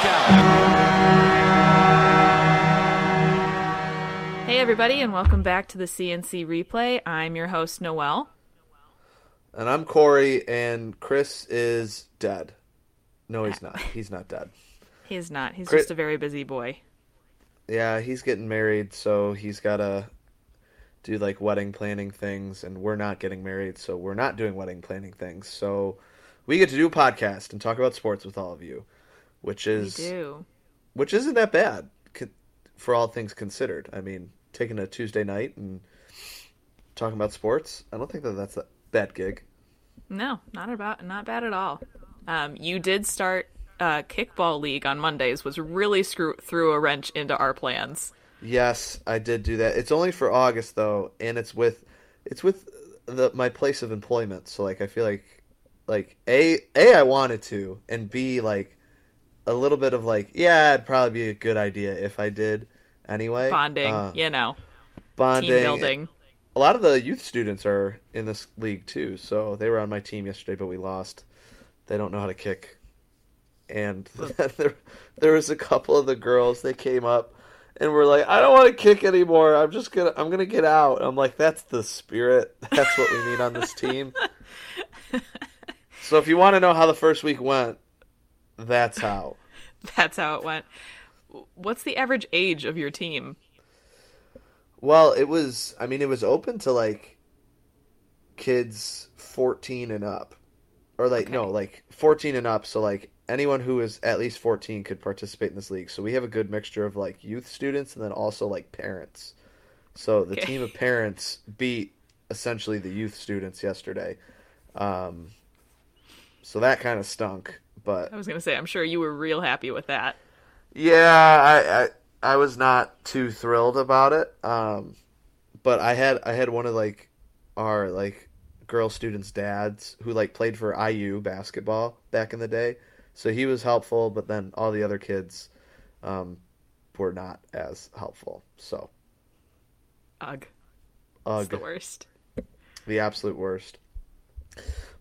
Hey, everybody, and welcome back to the CNC replay. I'm your host, Noel. And I'm Corey, and Chris is dead. No, he's not. He's not dead. He's not. He's Chris- just a very busy boy. Yeah, he's getting married, so he's got to do like wedding planning things, and we're not getting married, so we're not doing wedding planning things. So we get to do a podcast and talk about sports with all of you, which is do. which isn't that bad for all things considered. I mean, taking a Tuesday night and talking about sports, I don't think that that's a bad gig. No, not about not bad at all. Um, you did start uh, kickball league on Mondays, was really screw threw a wrench into our plans. Yes, I did do that. It's only for August though, and it's with it's with the my place of employment. So like I feel like like a a I wanted to, and b like a little bit of like yeah, it'd probably be a good idea if I did anyway. Bonding, Uh, you know, bonding, team building. A lot of the youth students are in this league too, so they were on my team yesterday, but we lost. They don't know how to kick, and there there was a couple of the girls. They came up and were like, "I don't want to kick anymore. I'm just gonna I'm gonna get out." I'm like, "That's the spirit. That's what we need on this team." so if you want to know how the first week went, that's how. That's how it went. What's the average age of your team? Well, it was. I mean, it was open to like kids 14 and up, or like no, like 14 and up. So like anyone who is at least 14 could participate in this league. So we have a good mixture of like youth students and then also like parents. So the Okay. team of parents beat essentially the youth students yesterday. Um, so that kind of stunk, but I was gonna say, I'm sure you were real happy with that. yeah, I, I I was not too thrilled about it. Um, but I had I had one of like our like girl students' dads who like played for IU basketball back in the day, so he was helpful. But then all the other kids um, were not as helpful. So Ugh, it's ugh, the worst. the absolute worst.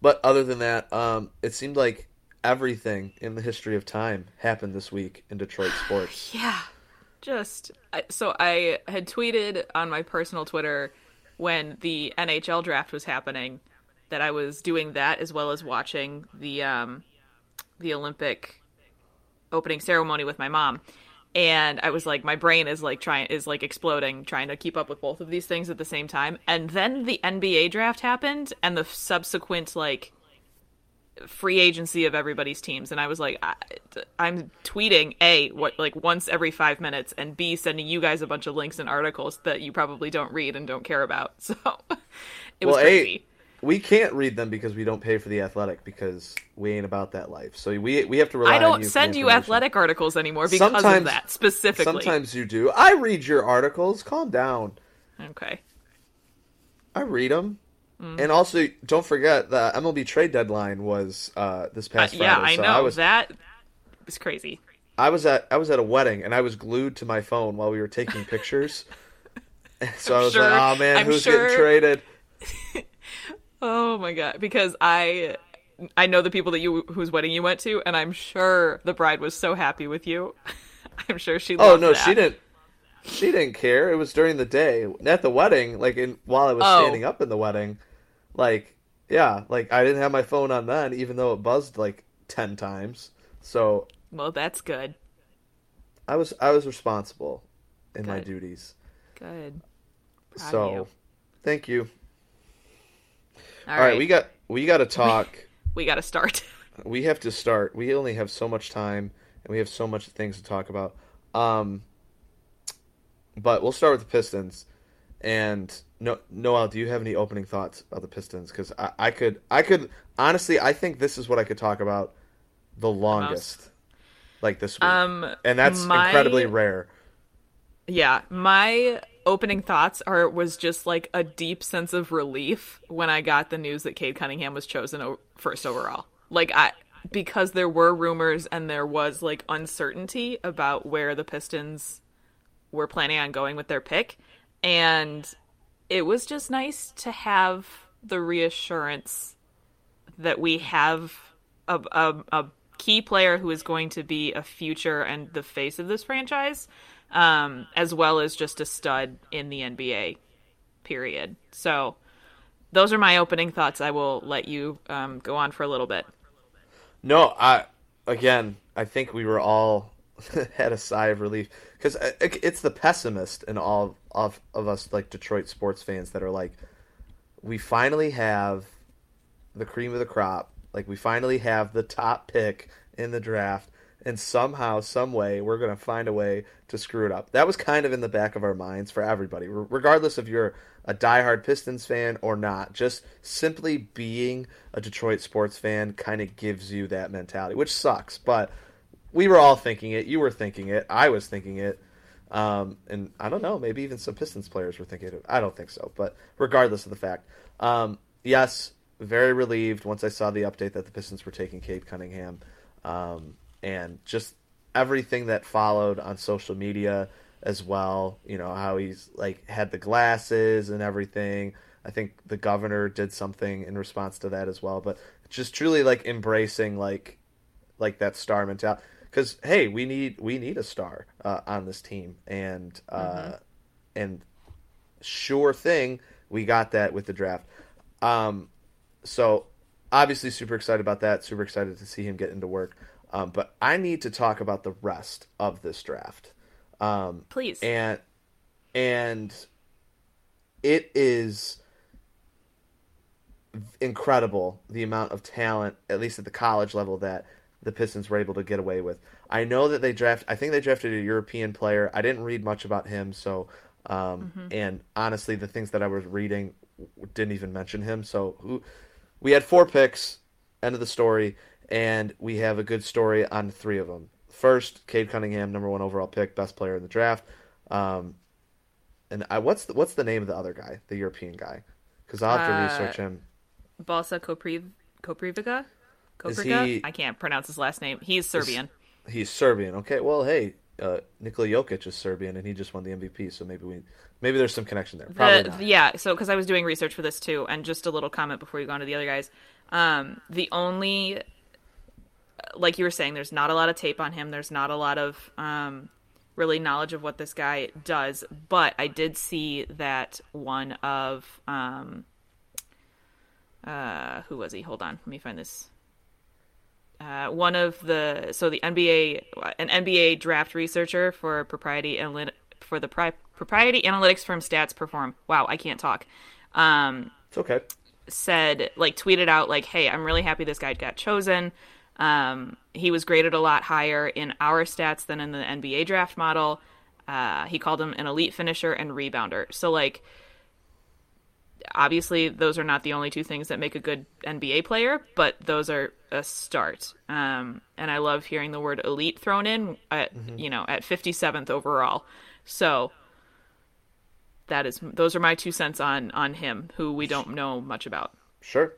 But other than that, um, it seemed like everything in the history of time happened this week in Detroit sports. Yeah. Just so I had tweeted on my personal Twitter when the NHL draft was happening that I was doing that as well as watching the um the Olympic opening ceremony with my mom. And I was like my brain is like trying is like exploding trying to keep up with both of these things at the same time. And then the NBA draft happened and the subsequent like free agency of everybody's teams and i was like I, i'm tweeting a what like once every five minutes and b sending you guys a bunch of links and articles that you probably don't read and don't care about so it was crazy A, we can't read them because we don't pay for the athletic because we ain't about that life. So we we have to rely on. i don't you send you athletic articles anymore because of that specifically Sometimes you do. I read your articles. Calm down. okay I read them. Mm. And also, don't forget the MLB trade deadline was uh, this Uh, past Friday. yeah i so know I was that was crazy I was at I was at a wedding and I was glued to my phone while we were taking pictures. so I was sure- like, "Oh man, I'm who's sure- getting traded?" oh my god because i i know the people that you whose wedding you went to and i'm sure the bride was so happy with you i'm sure she Oh no, that. she didn't. She didn't care. It was during the day at the wedding. Like in while I was Oh. standing up in the wedding, like yeah, like I didn't have my phone on then, even though it buzzed like ten times. So well that's good I was I was responsible in my duties. Good. Proud so you. thank you. All All right, we got we got to talk. we got to start. we have to start. We only have so much time, and we have so much things to talk about. Um, but we'll start with the Pistons. And no, Noel, do you have any opening thoughts about the Pistons? Because I, I could, I could honestly, I think this is what I could talk about the longest, like this week, Um, and that's my- incredibly rare. yeah, my opening thoughts are was just like a deep sense of relief when I got the news that Cade Cunningham was chosen first overall. Like I because there were rumors and there was like uncertainty about where the Pistons were planning on going with their pick and it was just nice to have the reassurance that we have a, a, a key player who is going to be a future and the face of this franchise, um, as well as just a stud in the NBA. Period. So, those are my opening thoughts. I will let you um, go on for a little bit. No, I again, I think we were all had a sigh of relief because uh, it's the pessimist in all of of us like Detroit sports fans that are like, we finally have the cream of the crop. Like we finally have the top pick in the draft, and somehow, some way, we're gonna find a way to screw it up. That was kind of in the back of our minds for everybody, regardless if you're a diehard Pistons fan or not. Just simply being a Detroit sports fan kind of gives you that mentality, which sucks, but we were all thinking it. You were thinking it. I was thinking it. Um, and I don't know, maybe even some Pistons players were thinking it. I don't think so, but regardless of the fact, um, yes, very relieved once I saw the update that the Pistons were taking Cade Cunningham, um, and just everything that followed on social media as well. You know how he's like had the glasses and everything. I think the governor did something in response to that as well. But just truly like embracing like like that star mentality because hey, we need we need a star uh, on this team, and uh, mm-hmm. and sure thing, we got that with the draft. Um, so obviously, super excited about that. Super excited to see him get into work. Um, but I need to talk about the rest of this draft. Um, Please. And and it is incredible the amount of talent, at least at the college level, that the Pistons were able to get away with. I know that they draft. I think they drafted a European player. I didn't read much about him, so um, mm-hmm. and honestly, the things that I was reading didn't even mention him. So who, we had four picks. End of the story, and we have a good story on three of them. First, Cade Cunningham, number one overall pick, best player in the draft. Um, and I, what's the, what's the name of the other guy, the European guy? Because I'll have to uh, research him. Balsa Koprivica. He, I can't pronounce his last name. He's Serbian. He's Serbian. Okay. Well, hey, uh, Nikola Jokic is Serbian, and he just won the MVP. So maybe we, maybe there's some connection there. Probably the, Yeah. So because I was doing research for this too, and just a little comment before you go on to the other guys. Um, the only, like you were saying, there's not a lot of tape on him. There's not a lot of um, really knowledge of what this guy does. But I did see that one of um, uh, who was he? Hold on, let me find this uh, one of the so the NBA an NBA draft researcher for propriety analytic for the pri- propriety analytics firm Stats Perform. Wow, I can't talk. Um, it's okay. Said like tweeted out like, "Hey, I'm really happy this guy got chosen. Um, he was graded a lot higher in our stats than in the NBA draft model. Uh, he called him an elite finisher and rebounder. So like." Obviously those are not the only two things that make a good NBA player, but those are a start. Um, and I love hearing the word elite thrown in at mm-hmm. you know at 57th overall. So that is those are my two cents on on him, who we don't know much about. Sure.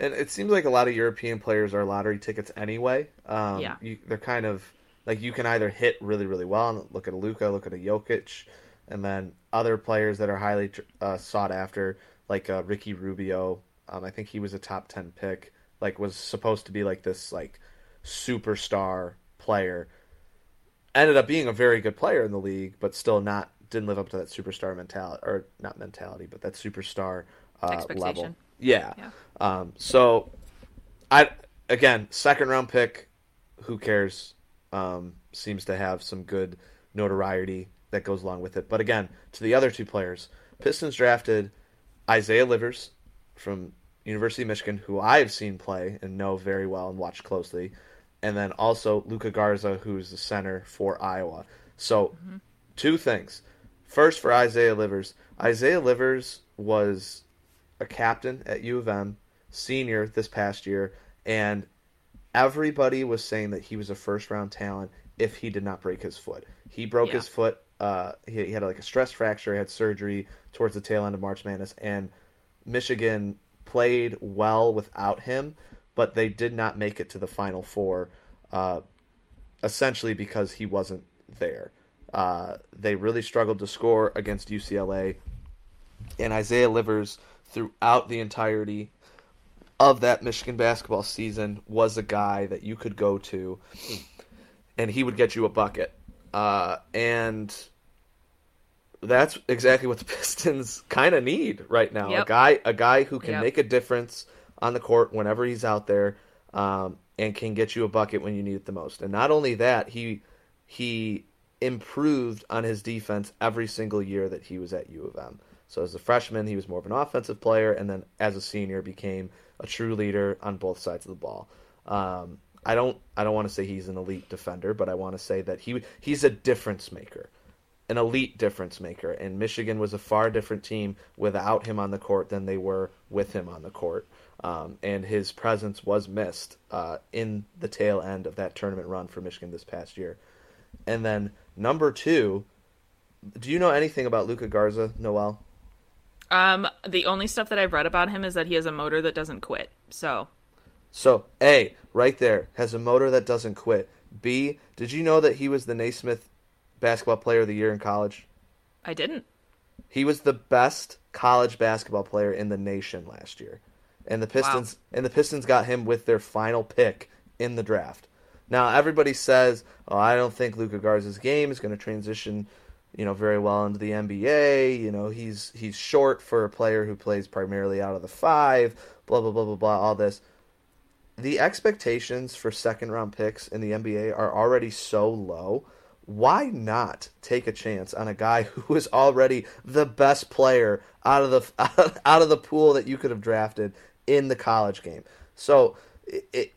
And it seems like a lot of European players are lottery tickets anyway. Um, yeah, you, they're kind of like you can either hit really, really well. and Look at a Luka, look at a Jokic, and then other players that are highly uh, sought after like uh, Ricky Rubio. Um, I think he was a top ten pick. Like was supposed to be like this like superstar player. Ended up being a very good player in the league, but still not didn't live up to that superstar mentality or not mentality, but that superstar uh, level. Yeah. yeah. Um, so I again second round pick. Who cares? Um, seems to have some good notoriety that goes along with it. But again, to the other two players, Pistons drafted Isaiah Livers from University of Michigan, who I've seen play and know very well and watch closely, and then also Luka Garza, who's the center for Iowa. So, mm-hmm. two things. First, for Isaiah Livers, Isaiah Livers was a captain at U of M, senior this past year, and everybody was saying that he was a first round talent if he did not break his foot. He broke yeah. his foot uh, he, he, had like a stress fracture. He had surgery towards the tail end of March Madness, and Michigan played well without him, but they did not make it to the Final Four, uh, essentially because he wasn't there. Uh, they really struggled to score against UCLA, and Isaiah Livers throughout the entirety of that Michigan basketball season was a guy that you could go to, and he would get you a bucket. Uh, and that's exactly what the Pistons kind of need right now. Yep. A guy, a guy who can Yep. make a difference on the court whenever he's out there, um, and can get you a bucket when you need it the most. And not only that, he he improved on his defense every single year that he was at U of M. So as a freshman, he was more of an offensive player, and then as a senior, became a true leader on both sides of the ball. Um, I don't I don't want to say he's an elite defender, but I want to say that he he's a difference maker an elite difference maker, and Michigan was a far different team without him on the court than they were with him on the court. Um, and his presence was missed uh, in the tail end of that tournament run for Michigan this past year. And then number two, do you know anything about Luka Garza, Noel? Um, the only stuff that I've read about him is that he has a motor that doesn't quit. So So A, right there, has a motor that doesn't quit. B, did you know that he was the Naismith Basketball Player of the Year in college? I didn't. He was the best college basketball player in the nation last year. And the Pistons and the Pistons got him with their final pick in the draft. Now everybody says, "Oh, I don't think Luka Garza's game is going to transition, you know, very well into the NBA. You know, he's he's short for a player who plays primarily out of the five, blah blah blah blah blah all this." The expectations for second round picks in the NBA are already so low why not take a chance on a guy who is already the best player out of the out of the pool that you could have drafted in the college game? So, it,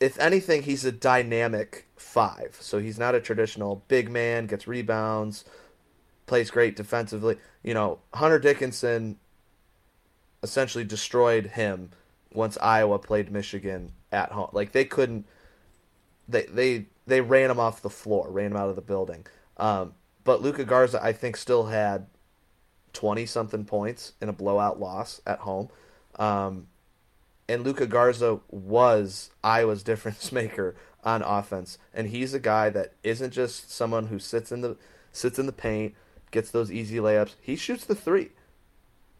if anything, he's a dynamic five. So he's not a traditional big man, gets rebounds, plays great defensively. You know, Hunter Dickinson essentially destroyed him once Iowa played Michigan at home. Like they couldn't they they they ran him off the floor, ran him out of the building. Um, but Luka Garza, I think, still had twenty something points in a blowout loss at home. Um, and Luka Garza was Iowa's difference maker on offense, and he's a guy that isn't just someone who sits in the sits in the paint, gets those easy layups. He shoots the three.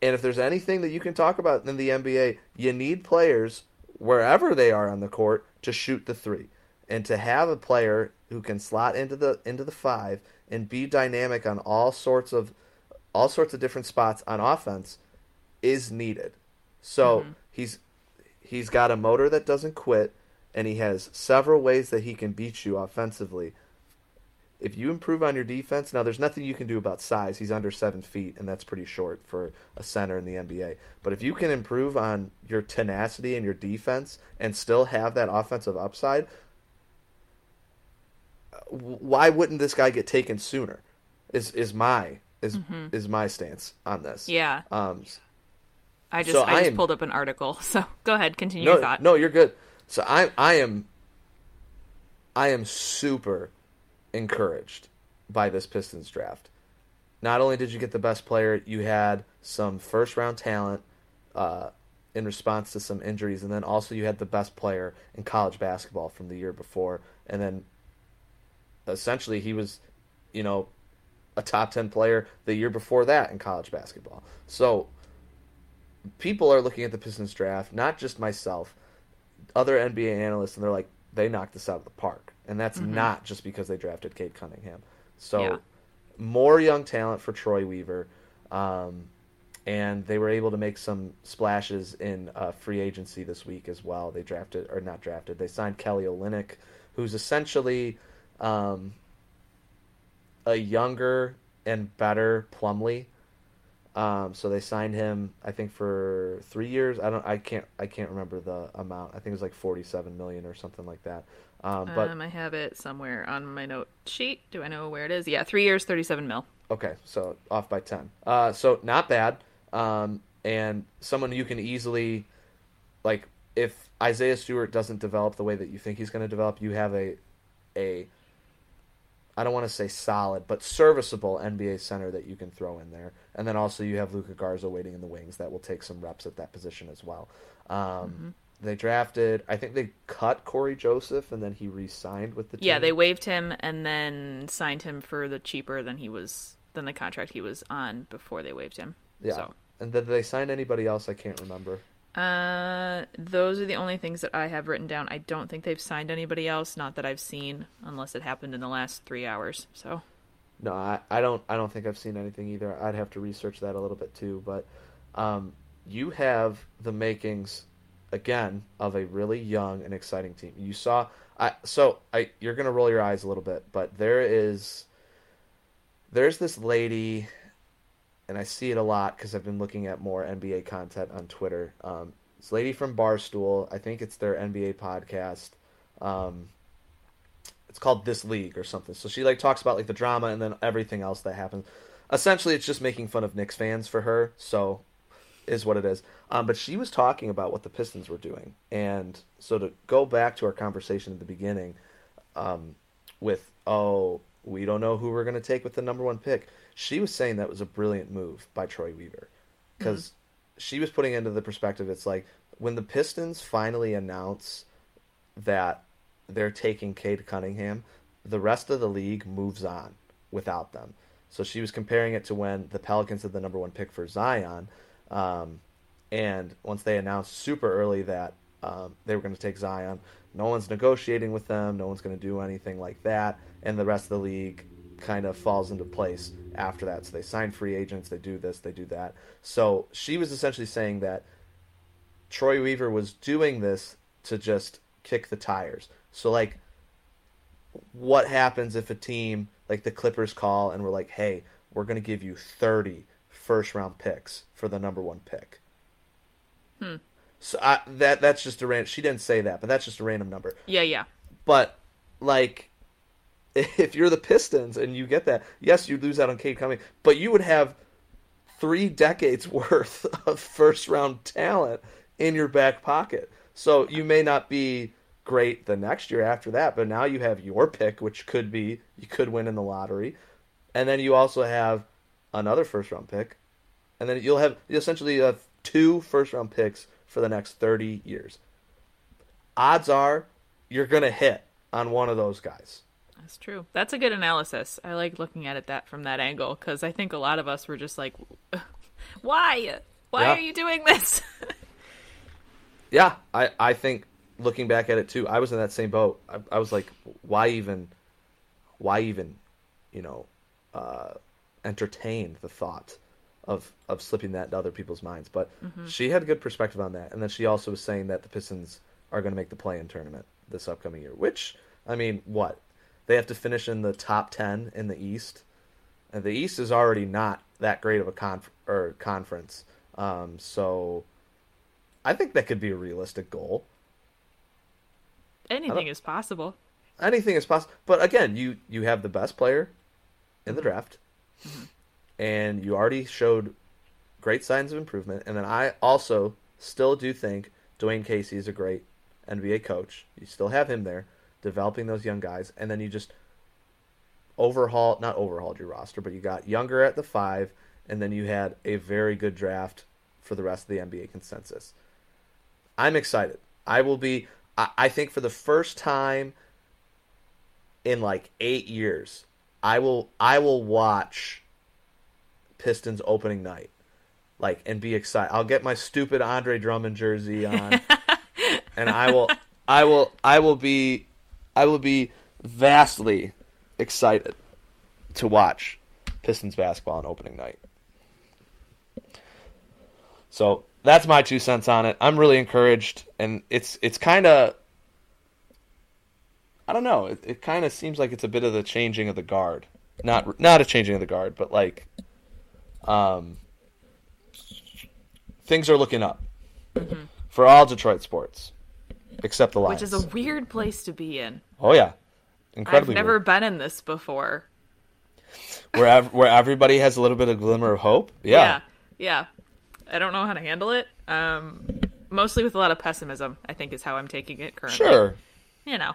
And if there's anything that you can talk about in the NBA, you need players wherever they are on the court to shoot the three and to have a player who can slot into the into the five and be dynamic on all sorts of all sorts of different spots on offense is needed. So mm-hmm. he's he's got a motor that doesn't quit and he has several ways that he can beat you offensively. If you improve on your defense, now there's nothing you can do about size. He's under seven feet, and that's pretty short for a center in the NBA. But if you can improve on your tenacity and your defense and still have that offensive upside, why wouldn't this guy get taken sooner? Is is my is is my stance on this? Yeah. Um, I just So I I just am- pulled up an article. So go ahead, continue no, your thought. no, you're good. So I I am I am super encouraged by this Pistons draft. Not only did you get the best player, you had some first round talent uh, in response to some injuries, and then also you had the best player in college basketball from the year before, and then essentially he was, you know, a top ten player the year before that in college basketball. So people are looking at the Pistons draft, not just myself, other NBA analysts, and they're like, they knocked this out of the park. And that's not just because they drafted Cade Cunningham. So Yeah. more young talent for Troy Weaver. Um, and they were able to make some splashes in uh, free agency this week as well. They drafted, or not drafted, they signed Kelly Olynyk, who's essentially um, a younger and better Plumlee. Um, so they signed him, I think, for three years. I don't, I can't, I can't remember the amount. I think it was like forty-seven million or something like that. Um, but um, I have it somewhere on my note sheet. Do I know where it is? Yeah, three years, thirty-seven mil. Okay, so off by ten. Uh, so not bad. Um, and someone you can easily, like, if Isaiah Stewart doesn't develop the way that you think he's going to develop, you have a, a. I don't want to say solid, but serviceable NBA center that you can throw in there, and then also you have Luka Garza waiting in the wings that will take some reps at that position as well. Um, They drafted, I think they cut Cory Joseph, and then he re-signed with the team. Yeah, they waived him and then signed him for the cheaper than he was than the contract he was on before they waived him. yeah. So And did they sign anybody else? I can't remember. Uh, those are the only things that I have written down. I don't think they've signed anybody else, not that I've seen, unless it happened in the last three hours. So, No, I, I don't I don't think I've seen anything either. I'd have to research that a little bit too, but um, you have the makings again of a really young and exciting team. You saw I so I you're gonna roll your eyes a little bit, but there is there's this lady and I see it a lot because I've been looking at more NBA content on Twitter. Um, this lady from Barstool, I think it's their NBA podcast. Um, it's called This League or something. So she like talks about like the drama and then everything else that happens. Essentially, it's just making fun of Knicks fans for her. So is what it is. Um, but she was talking about what the Pistons were doing, and so to go back to our conversation at the beginning, um, with oh we don't know who we're going to take with the number one pick. She was saying that was a brilliant move by Troy Weaver because mm-hmm. she was putting into the perspective. It's like when the Pistons finally announce that they're taking Cade Cunningham, the rest of the league moves on without them. So she was comparing it to when the Pelicans had the number one pick for Zion. Um, and once they announced super early that um, they were going to take Zion, no one's negotiating with them. No one's going to do anything like that. And the rest of the league kind of falls into place after that. So they sign free agents, they do this, they do that. So she was essentially saying that Troy Weaver was doing this to just kick the tires. So like what happens if a team like the Clippers call and we're like, "Hey, we're going to give you 30 first round picks for the number 1 pick." Hmm. So I, that that's just a random. She didn't say that, but that's just a random number. Yeah, yeah. But like, if you're the Pistons and you get that, yes, you lose out on Cade coming, but you would have three decades worth of first round talent in your back pocket. So you may not be great the next year after that, but now you have your pick, which could be you could win in the lottery, and then you also have another first round pick, and then you'll have essentially have two first round picks for the next 30 years. Odds are you're going to hit on one of those guys. That's true. That's a good analysis. I like looking at it that from that angle because I think a lot of us were just like, "Why? Why yeah. are you doing this?" yeah, I I think looking back at it too, I was in that same boat. I, I was like, "Why even? Why even? You know, uh, entertain the thought of of slipping that into other people's minds. But mm-hmm. she had a good perspective on that, and then she also was saying that the Pistons are going to make the play-in tournament this upcoming year. Which I mean, what they have to finish in the top ten in the East, and the East is already not that great of a conf- or conference. Um, so I think that could be a realistic goal. Anything is possible. Anything is possible, but again, you you have the best player in the mm-hmm. draft. Mm-hmm and you already showed great signs of improvement. And then I also still do think Dwane Casey is a great NBA coach. You still have him there developing those young guys, and then you just overhaul not overhauled your roster, but you got younger at the five, and then you had a very good draft for the rest of the NBA consensus. I'm excited. I will be. I, I think for the first time in like eight years, I will. I will watch Pistons opening night. Like and be excited. I'll get my stupid Andre Drummond jersey on and I will I will I will be I will be vastly excited to watch Pistons basketball on opening night. So that's my two cents on it. I'm really encouraged, and it's it's kind of I don't know. It, it kind of seems like it's a bit of the changing of the guard. Not not a changing of the guard, but like um, things are looking up mm-hmm. for all Detroit sports, except the Lions. Which is a weird place to be in. Oh yeah, incredibly. I've never weird. been in this before. Where ev- where everybody has a little bit of glimmer of hope. Yeah. yeah, yeah. I don't know how to handle it. Um, mostly with a lot of pessimism. I think is how I'm taking it currently. Sure. You know.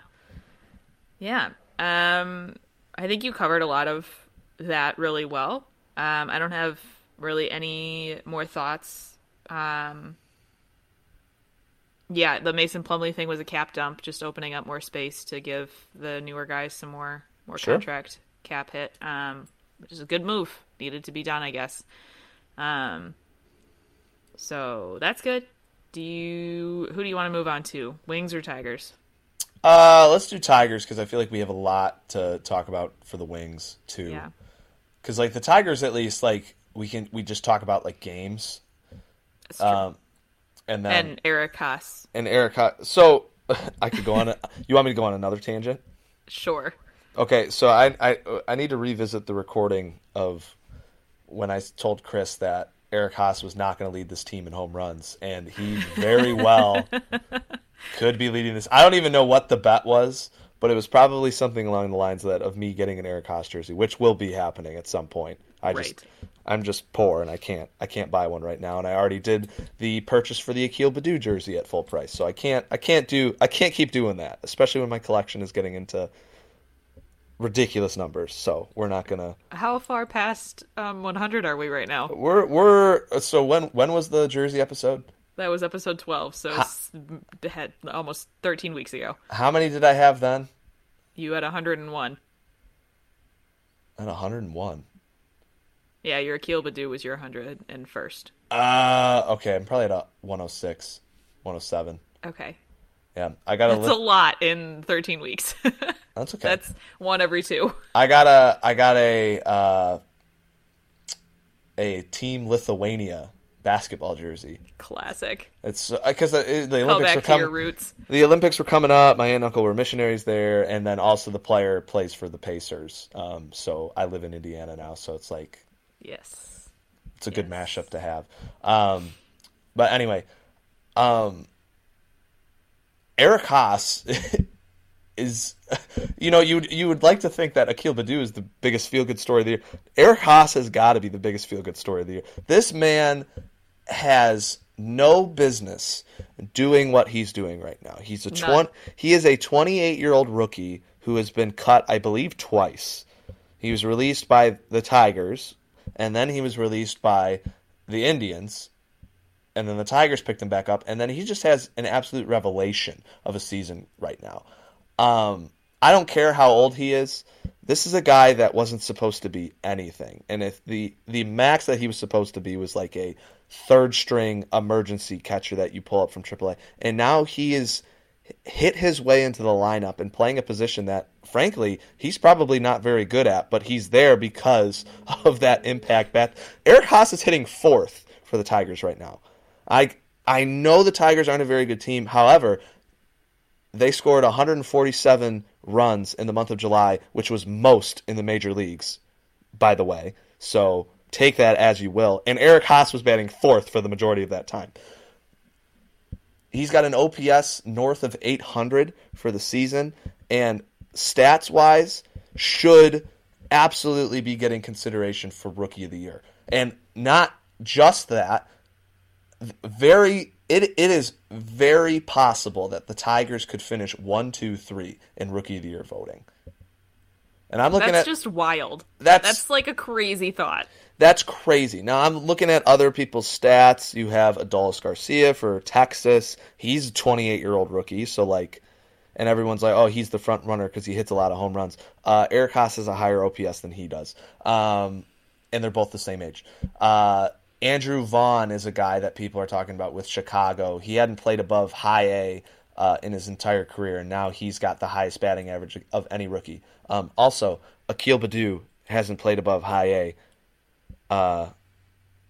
Yeah. Um, I think you covered a lot of that really well. Um, I don't have really any more thoughts. Um, yeah, the Mason Plumlee thing was a cap dump, just opening up more space to give the newer guys some more more sure. contract cap hit, um, which is a good move. Needed to be done, I guess. Um, so that's good. Do you who do you want to move on to? Wings or Tigers? Uh, let's do Tigers because I feel like we have a lot to talk about for the Wings too. Yeah. Because like the Tigers, at least like we can we just talk about like games, um, and then and Eric Haase. and Eric. Ho- So I could go on. A, you want me to go on another tangent? Sure. Okay, so I, I I need to revisit the recording of when I told Chris that Eric Haase was not going to lead this team in home runs, and he very well could be leading this. I don't even know what the bet was, but it was probably something along the lines of that of me getting an Eric Haase jersey, which will be happening at some point. I just, I'm just poor and I can't I can't buy one right now, and I already did the purchase for the Akil Baddoo jersey at full price, so I can't I can't do I can't keep doing that, especially when my collection is getting into ridiculous numbers. So we're not gonna. How far past um, 100 are we right now? We're we're so when when was the Jersey episode? That was episode 12, so it's had almost 13 weeks ago. How many did I have then? You had 101. At 101. Yeah, your Akil Baddoo was your 101st. Uh okay, I'm probably at a 106, 107. Okay. Yeah, I got a That's a lot in 13 weeks. That's okay. That's one every two. I got a I got a uh, a Team Lithuania basketball jersey. Classic. It's because the, the Olympics were back to your coming. roots. The Olympics were coming up. My aunt and uncle were missionaries there, and then also the player plays for the Pacers. Um, so I live in Indiana now, so it's like Yes. it's a good mashup to have. Um, but anyway, um, Eric Haase is, you know, you you would like to think that Akil Baddoo is the biggest feel good story of the year. Eric Haase has got to be the biggest feel good story of the year. This man has no business doing what he's doing right now. He's a None. twenty. He is a 28 year old rookie who has been cut, I believe, twice. He was released by the Tigers, and then he was released by the Indians, and then the Tigers picked him back up, and then he just has an absolute revelation of a season right now. Um, I don't care how old he is. This is a guy that wasn't supposed to be anything, and if the the max that he was supposed to be was like a third string emergency catcher that you pull up from AAA, and now he is hit his way into the lineup and playing a position that frankly he's probably not very good at but he's there because of that impact. Bat eric haase is hitting fourth for the tigers right now. I i know the tigers aren't a very good team. However they scored 147 runs in the month of july which was most in the major leagues by the way. So take that as you will and eric haase was batting fourth for the majority of that time He's got an OPS north of 800 for the season, and stats wise, should absolutely be getting consideration for Rookie of the Year. And not just that, very it it is very possible that the Tigers could finish one, two, three in Rookie of the Year voting. And I'm looking That's at just wild. That's- That's like a crazy thought. That's crazy. Now I'm looking at other people's stats. You have Adolis Garcia for Texas. He's a 28 year old rookie, so like, and everyone's like, oh, he's the front runner because he hits a lot of home runs. Uh, Eric Haase has a higher OPS than he does, um, and they're both the same age. Uh, Andrew Vaughn is a guy that people are talking about with Chicago. He hadn't played above high A uh, in his entire career, and now he's got the highest batting average of any rookie. Um, also, Akil Baddoo hasn't played above high A uh,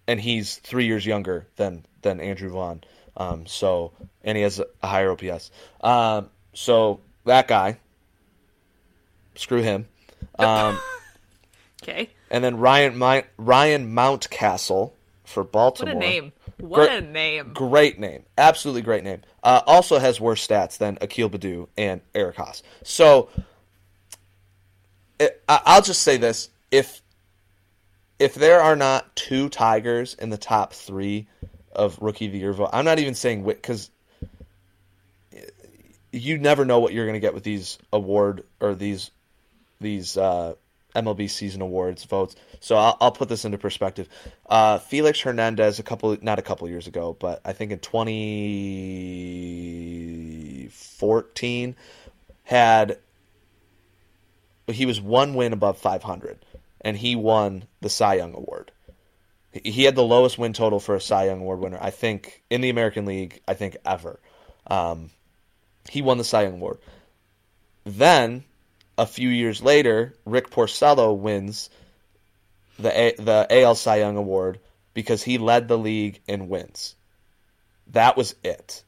and he's three years younger than than Andrew Vaughn. Um, so and he has a, higher OPS. Um, so that guy, screw him. Um, Okay. and then Ryan Mi- Ryan Mountcastle for Baltimore. What a name. What Great- a name. Great name, absolutely great name. Uh, also has worse stats than Akil Baddoo and Eric Haase. So it, I- I'll just say this: if if there are not two Tigers in the top three of Rookie of the Year vote, I'm not even saying because you never know what you're going to get with these award or these these uh, MLB season awards votes. So I'll, I'll put this into perspective. Uh, Felix Hernandez, a couple, not a couple years ago, but I think in 2014, had he was one win above 500, and he won the Cy Young Award. He had the lowest win total for a Cy Young Award winner, I think, in the American League, I think ever. Um, he won the Cy Young Award. Then, a few years later, Rick Porcello wins the a- the AL Cy Young Award because he led the league in wins. That was it.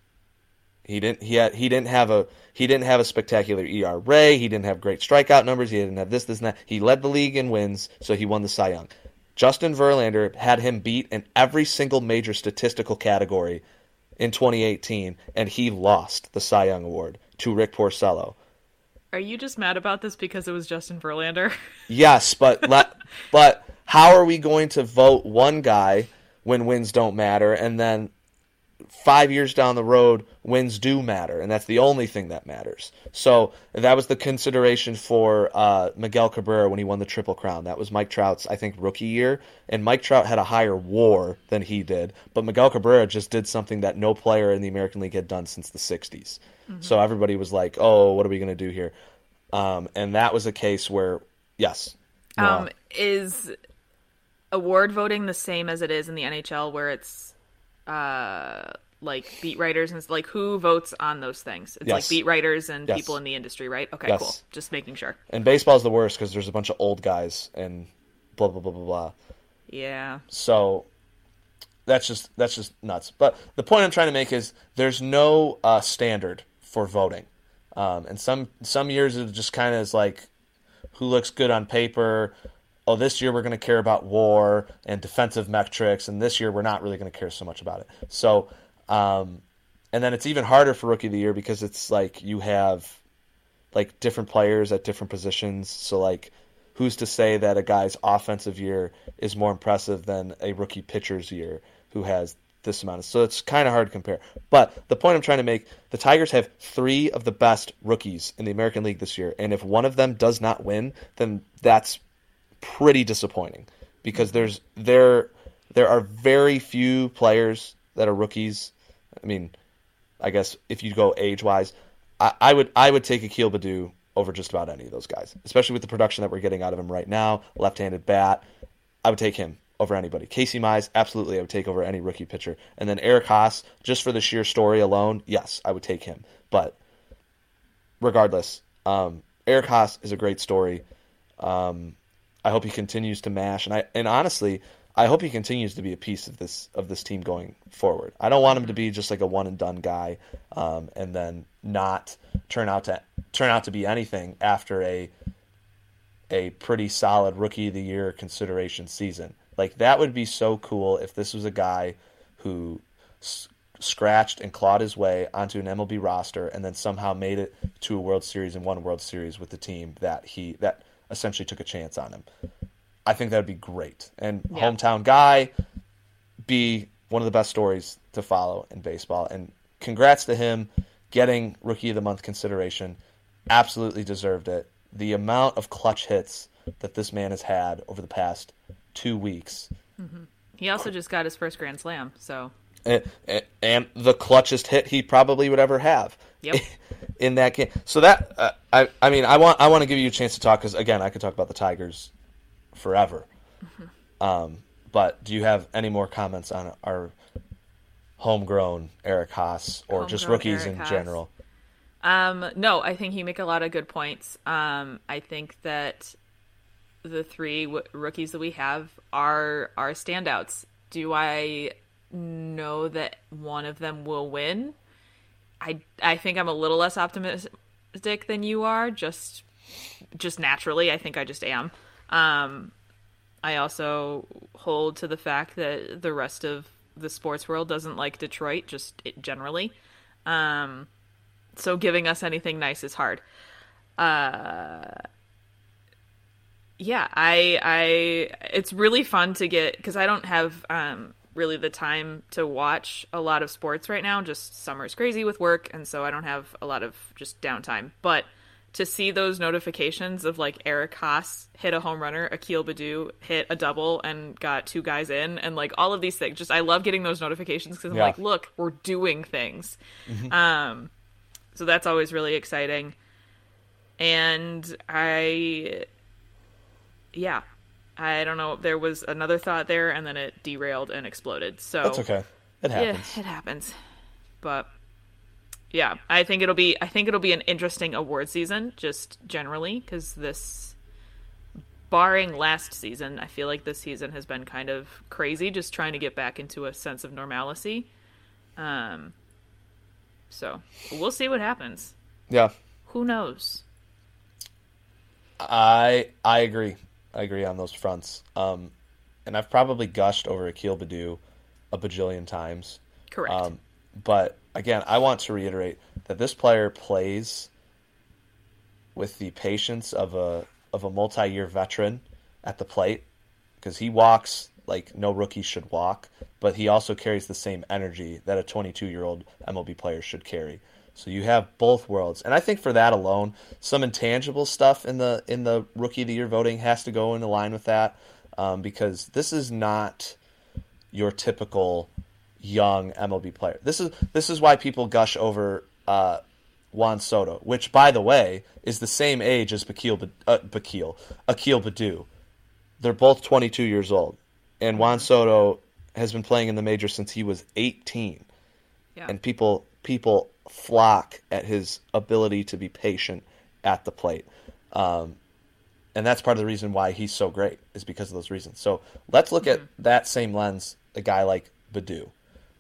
He didn't he had he didn't have a he didn't have a spectacular ERA. He didn't have great strikeout numbers. He didn't have this this and that. He led the league in wins, so he won the Cy Young. Justin Verlander had him beat in every single major statistical category in 2018, and he lost the Cy Young Award to Rick Porcello. Are you just mad about this because it was Justin Verlander? Yes, but let, but how are we going to vote one guy when wins don't matter, and then five years down the road, wins do matter, and that's the only thing that matters. So that was the consideration for uh, Miguel Cabrera when he won the Triple Crown. That was Mike Trout's, I think, rookie year, and Mike Trout had a higher WAR than he did, but Miguel Cabrera just did something that no player in the American League had done since the '60s. So everybody was like, "Oh, what are we going to do here?" Um, and that was a case where, yes, Um, is award voting the same as it is in the NHL, where it's uh like beat writers and it's like who votes on those things? It's like beat writers and Yes. people in the industry, right? Okay, Yes. cool. Just making sure. And baseball's the worst because there's a bunch of old guys and blah blah blah blah blah. Yeah. So that's just that's just nuts. But the point I'm trying to make is there's no uh, standard for voting, um, and some some years it just kind of is like who looks good on paper. Oh, this year we're going to care about war and defensive metrics, and this year we're not really going to care so much about it. So, um, and then it's even harder for rookie of the year because it's like you have like different players at different positions. So like who's to say that a guy's offensive year is more impressive than a rookie pitcher's year who has this amount of so it's kind of hard to compare. But the point I'm trying to make, the Tigers have 3 of the best rookies in the American League this year and if one of them does not win, then that's pretty disappointing because there's there there are very few players that are rookies. I mean, I guess if you go age wise, I, I would I would take Akil Baddoo over just about any of those guys, especially with the production that we're getting out of him right now. Left-handed bat, I would take him over anybody. Casey Mize, absolutely, I would take over any rookie pitcher. And then Eric Haase, just for the sheer story alone, yes, I would take him. But regardless, um, Eric Haase is a great story. Um, I hope he continues to mash, and I and honestly, I hope he continues to be a piece of this of this team going forward. I don't want him to be just like a one and done guy, um, and then not turn out to turn out to be anything after a a pretty solid rookie of the year consideration season. Like that would be so cool if this was a guy who s- scratched and clawed his way onto an MLB roster and then somehow made it to a World Series and won a World Series with the team that he that essentially took a chance on him. I think that would be great. And Yeah. hometown guy be one of the best stories to follow in baseball. And congrats to him getting Rookie of the Month consideration. Absolutely deserved it. The amount of clutch hits that this man has had over the past two weeks. Mm-hmm. He also just got his first Grand Slam, so And, and the clutchest hit he probably would ever have Yep. in that game. So that uh, I I mean I want I want to give you a chance to talk because again I could talk about the Tigers forever. Um, but do you have any more comments on our homegrown Eric Haase or just rookies Eric in Haas. general? Um, no, I think you make a lot of good points. Um, I think that the three w- rookies that we have are are standouts. Do I know that one of them will win? I I think I'm a little less optimistic than you are. Just just naturally, I think I just am. Um, I also hold to the fact that the rest of the sports world doesn't like Detroit, just generally. Um, so giving us anything nice is hard. Uh, yeah, I, I, it's really fun to get because I don't have um really the time to watch a lot of sports right now. Just summer's crazy with work, and so I don't have a lot of just downtime. But to see those notifications of like Eric Haase hit a home runner, Akil Baddoo hit a double and got two guys in, and like all of these things, just I love getting those notifications because I'm Yeah. like, look, we're doing things. Um, so that's always really exciting. And I, yeah, I don't know. There was another thought there, and then it derailed and exploded. So That's okay. It happens. Yeah, it happens. But yeah, I think it'll be I think it'll be an interesting award season just generally because this barring last season, I feel like this season has been kind of crazy just trying to get back into a sense of normalcy. Um so, we'll see what happens. Yeah. Who knows? I I agree. I agree on those fronts. Um, and I've probably gushed over Akil Baddoo a bajillion times. Correct. Um, but again, I want to reiterate that this player plays with the patience of a of a multi-year veteran at the plate because he walks like no rookie should walk, but he also carries the same energy that a 22-year-old MLB player should carry. So you have both worlds, and I think for that alone, some intangible stuff in the in the rookie of the year voting has to go in line with that, um, because this is not your typical young MLB player. This is this is why people gush over uh, Juan Soto, which by the way is the same age as Bakil uh, Bakil Akil Baddoo. They're both 22 years old, and Juan Soto has been playing in the major since he was 18. Yeah. And people people flock at his ability to be patient at the plate. Um, and that's part of the reason why he's so great is because of those reasons. So let's look at that same lens, a guy like Baddoo.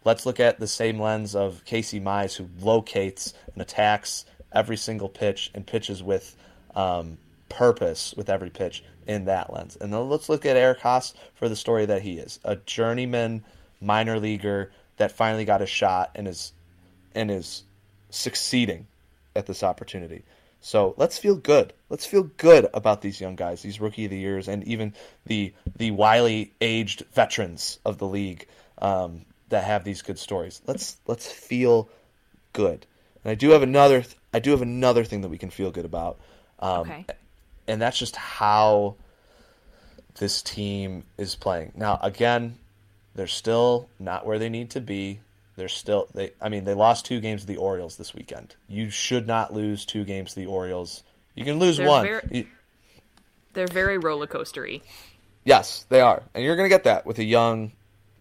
Let's look at the same lens of Casey Mize, who locates and attacks every single pitch and pitches with um, purpose with every pitch in that lens. And then let's look at Eric Haase for the story that he is a journeyman minor leaguer that finally got a shot and is and is succeeding at this opportunity. So let's feel good. Let's feel good about these young guys, these rookie of the years, and even the the wily aged veterans of the league um, that have these good stories. Let's let's feel good. And I do have another I do have another thing that we can feel good about, um, Okay. and that's just how this team is playing. Now, again, they're still not where they need to be. They're still they. I mean, they lost two games to the Orioles this weekend. You should not lose two games to the Orioles. You can lose They're one. very- They're very roller coastery. Yes, they are, and you're going to get that with a young,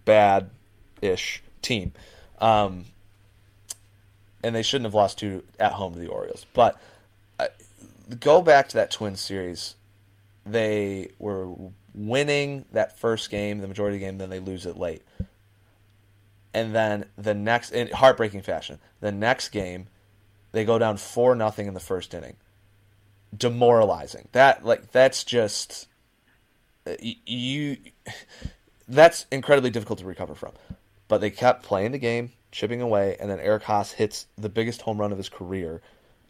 bad-ish team. Um, and they shouldn't have lost two at home to the Orioles. But uh, go back to that Twins series. They were winning that first game, the majority of the game, then they lose it late. And then the next, in heartbreaking fashion, the next game, they go down four nothing in the first inning. Demoralizing. That like that's just you that's incredibly difficult to recover from. But they kept playing the game, chipping away, and then Eric Haase hits the biggest home run of his career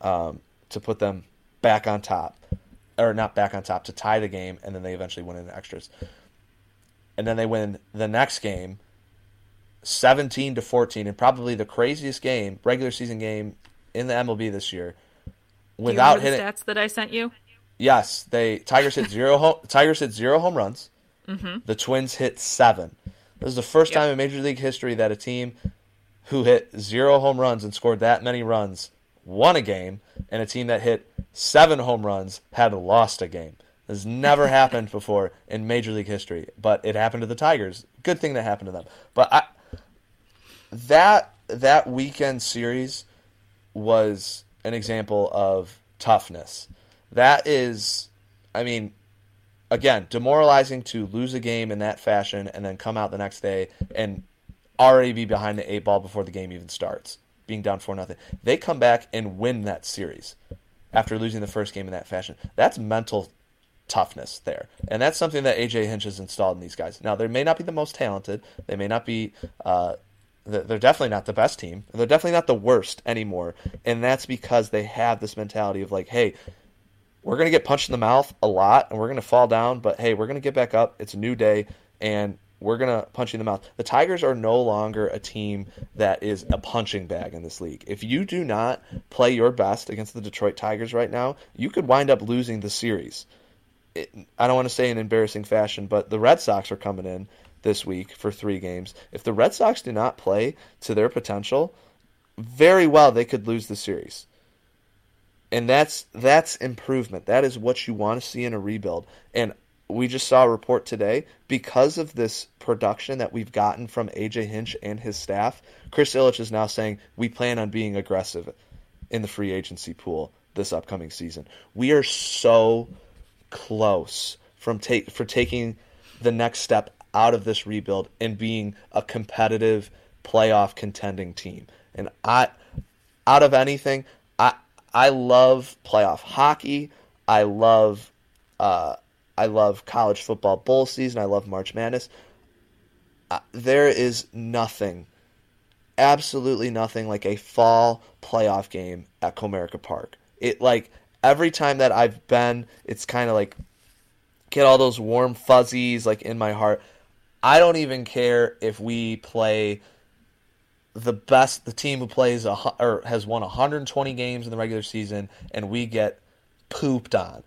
um, to put them back on top, or not back on top, to tie the game, and then they eventually win in extras. And then they win the next game, seventeen to fourteen, and probably the craziest game, regular season game in the MLB this year, without hitting. stats that I sent you? Yes, they Tigers hit zero. Home, Tigers hit zero home runs. Mm-hmm. The Twins hit seven. This is the first Yep. time in Major League history that a team who hit zero home runs and scored that many runs won a game, and a team that hit seven home runs had lost a game. This has never happened before in Major League history, but it happened to the Tigers. Good thing that happened to them. But I, that that weekend series was an example of toughness. That is, I mean, again, demoralizing to lose a game in that fashion and then come out the next day and already be behind the eight ball before the game even starts, being down four nothing. They come back and win that series after losing the first game in that fashion. That's mental toughness there, and that's something that AJ Hinch has installed in these guys. Now, they may not be the most talented. They may not be. Uh, they're definitely not the best team. They're definitely not the worst anymore, and that's because they have this mentality of like, hey, we're going to get punched in the mouth a lot and we're going to fall down, but hey, we're going to get back up. It's a new day and we're going to punch you in the mouth. The Tigers are no longer a team that is a punching bag in this league. If you do not play your best against the Detroit Tigers right now, you could wind up losing the series. It, I don't want to say in embarrassing fashion, but the Red Sox are coming in this week for three games. If the Red Sox do not play to their potential, very well they could lose the series and that's that's improvement. That is what you want to see in a rebuild. And we just saw a report today because of this production that we've gotten from AJ Hinch and his staff. Chris Ilitch is now saying we plan on being aggressive in the free agency pool this upcoming season. We are so close from take for taking the next step out of this rebuild and being a competitive playoff contending team. And I out of anything, I I love playoff hockey. I love uh, I love college football bowl season. I love March Madness. Uh, there is nothing, absolutely nothing like a fall playoff game at Comerica Park. It like every time that I've been, it's kind of like get all those warm fuzzies like in my heart. I don't even care if we play the best, the team who plays a, or has won 120 games in the regular season, and we get pooped on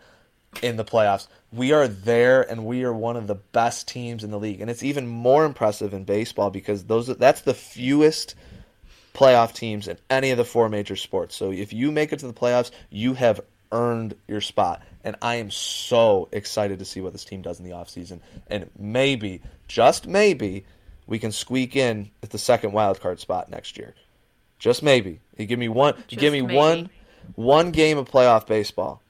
in the playoffs. We are there and we are one of the best teams in the league. And it's even more impressive in baseball because those that's the fewest playoff teams in any of the four major sports. So if you make it to the playoffs, you have earned your spot. And I am so excited to see what this team does in the offseason. And maybe, just maybe, we can squeak in at the second wild card spot next year. Just maybe. You give me one you give me maybe. one one game of playoff baseball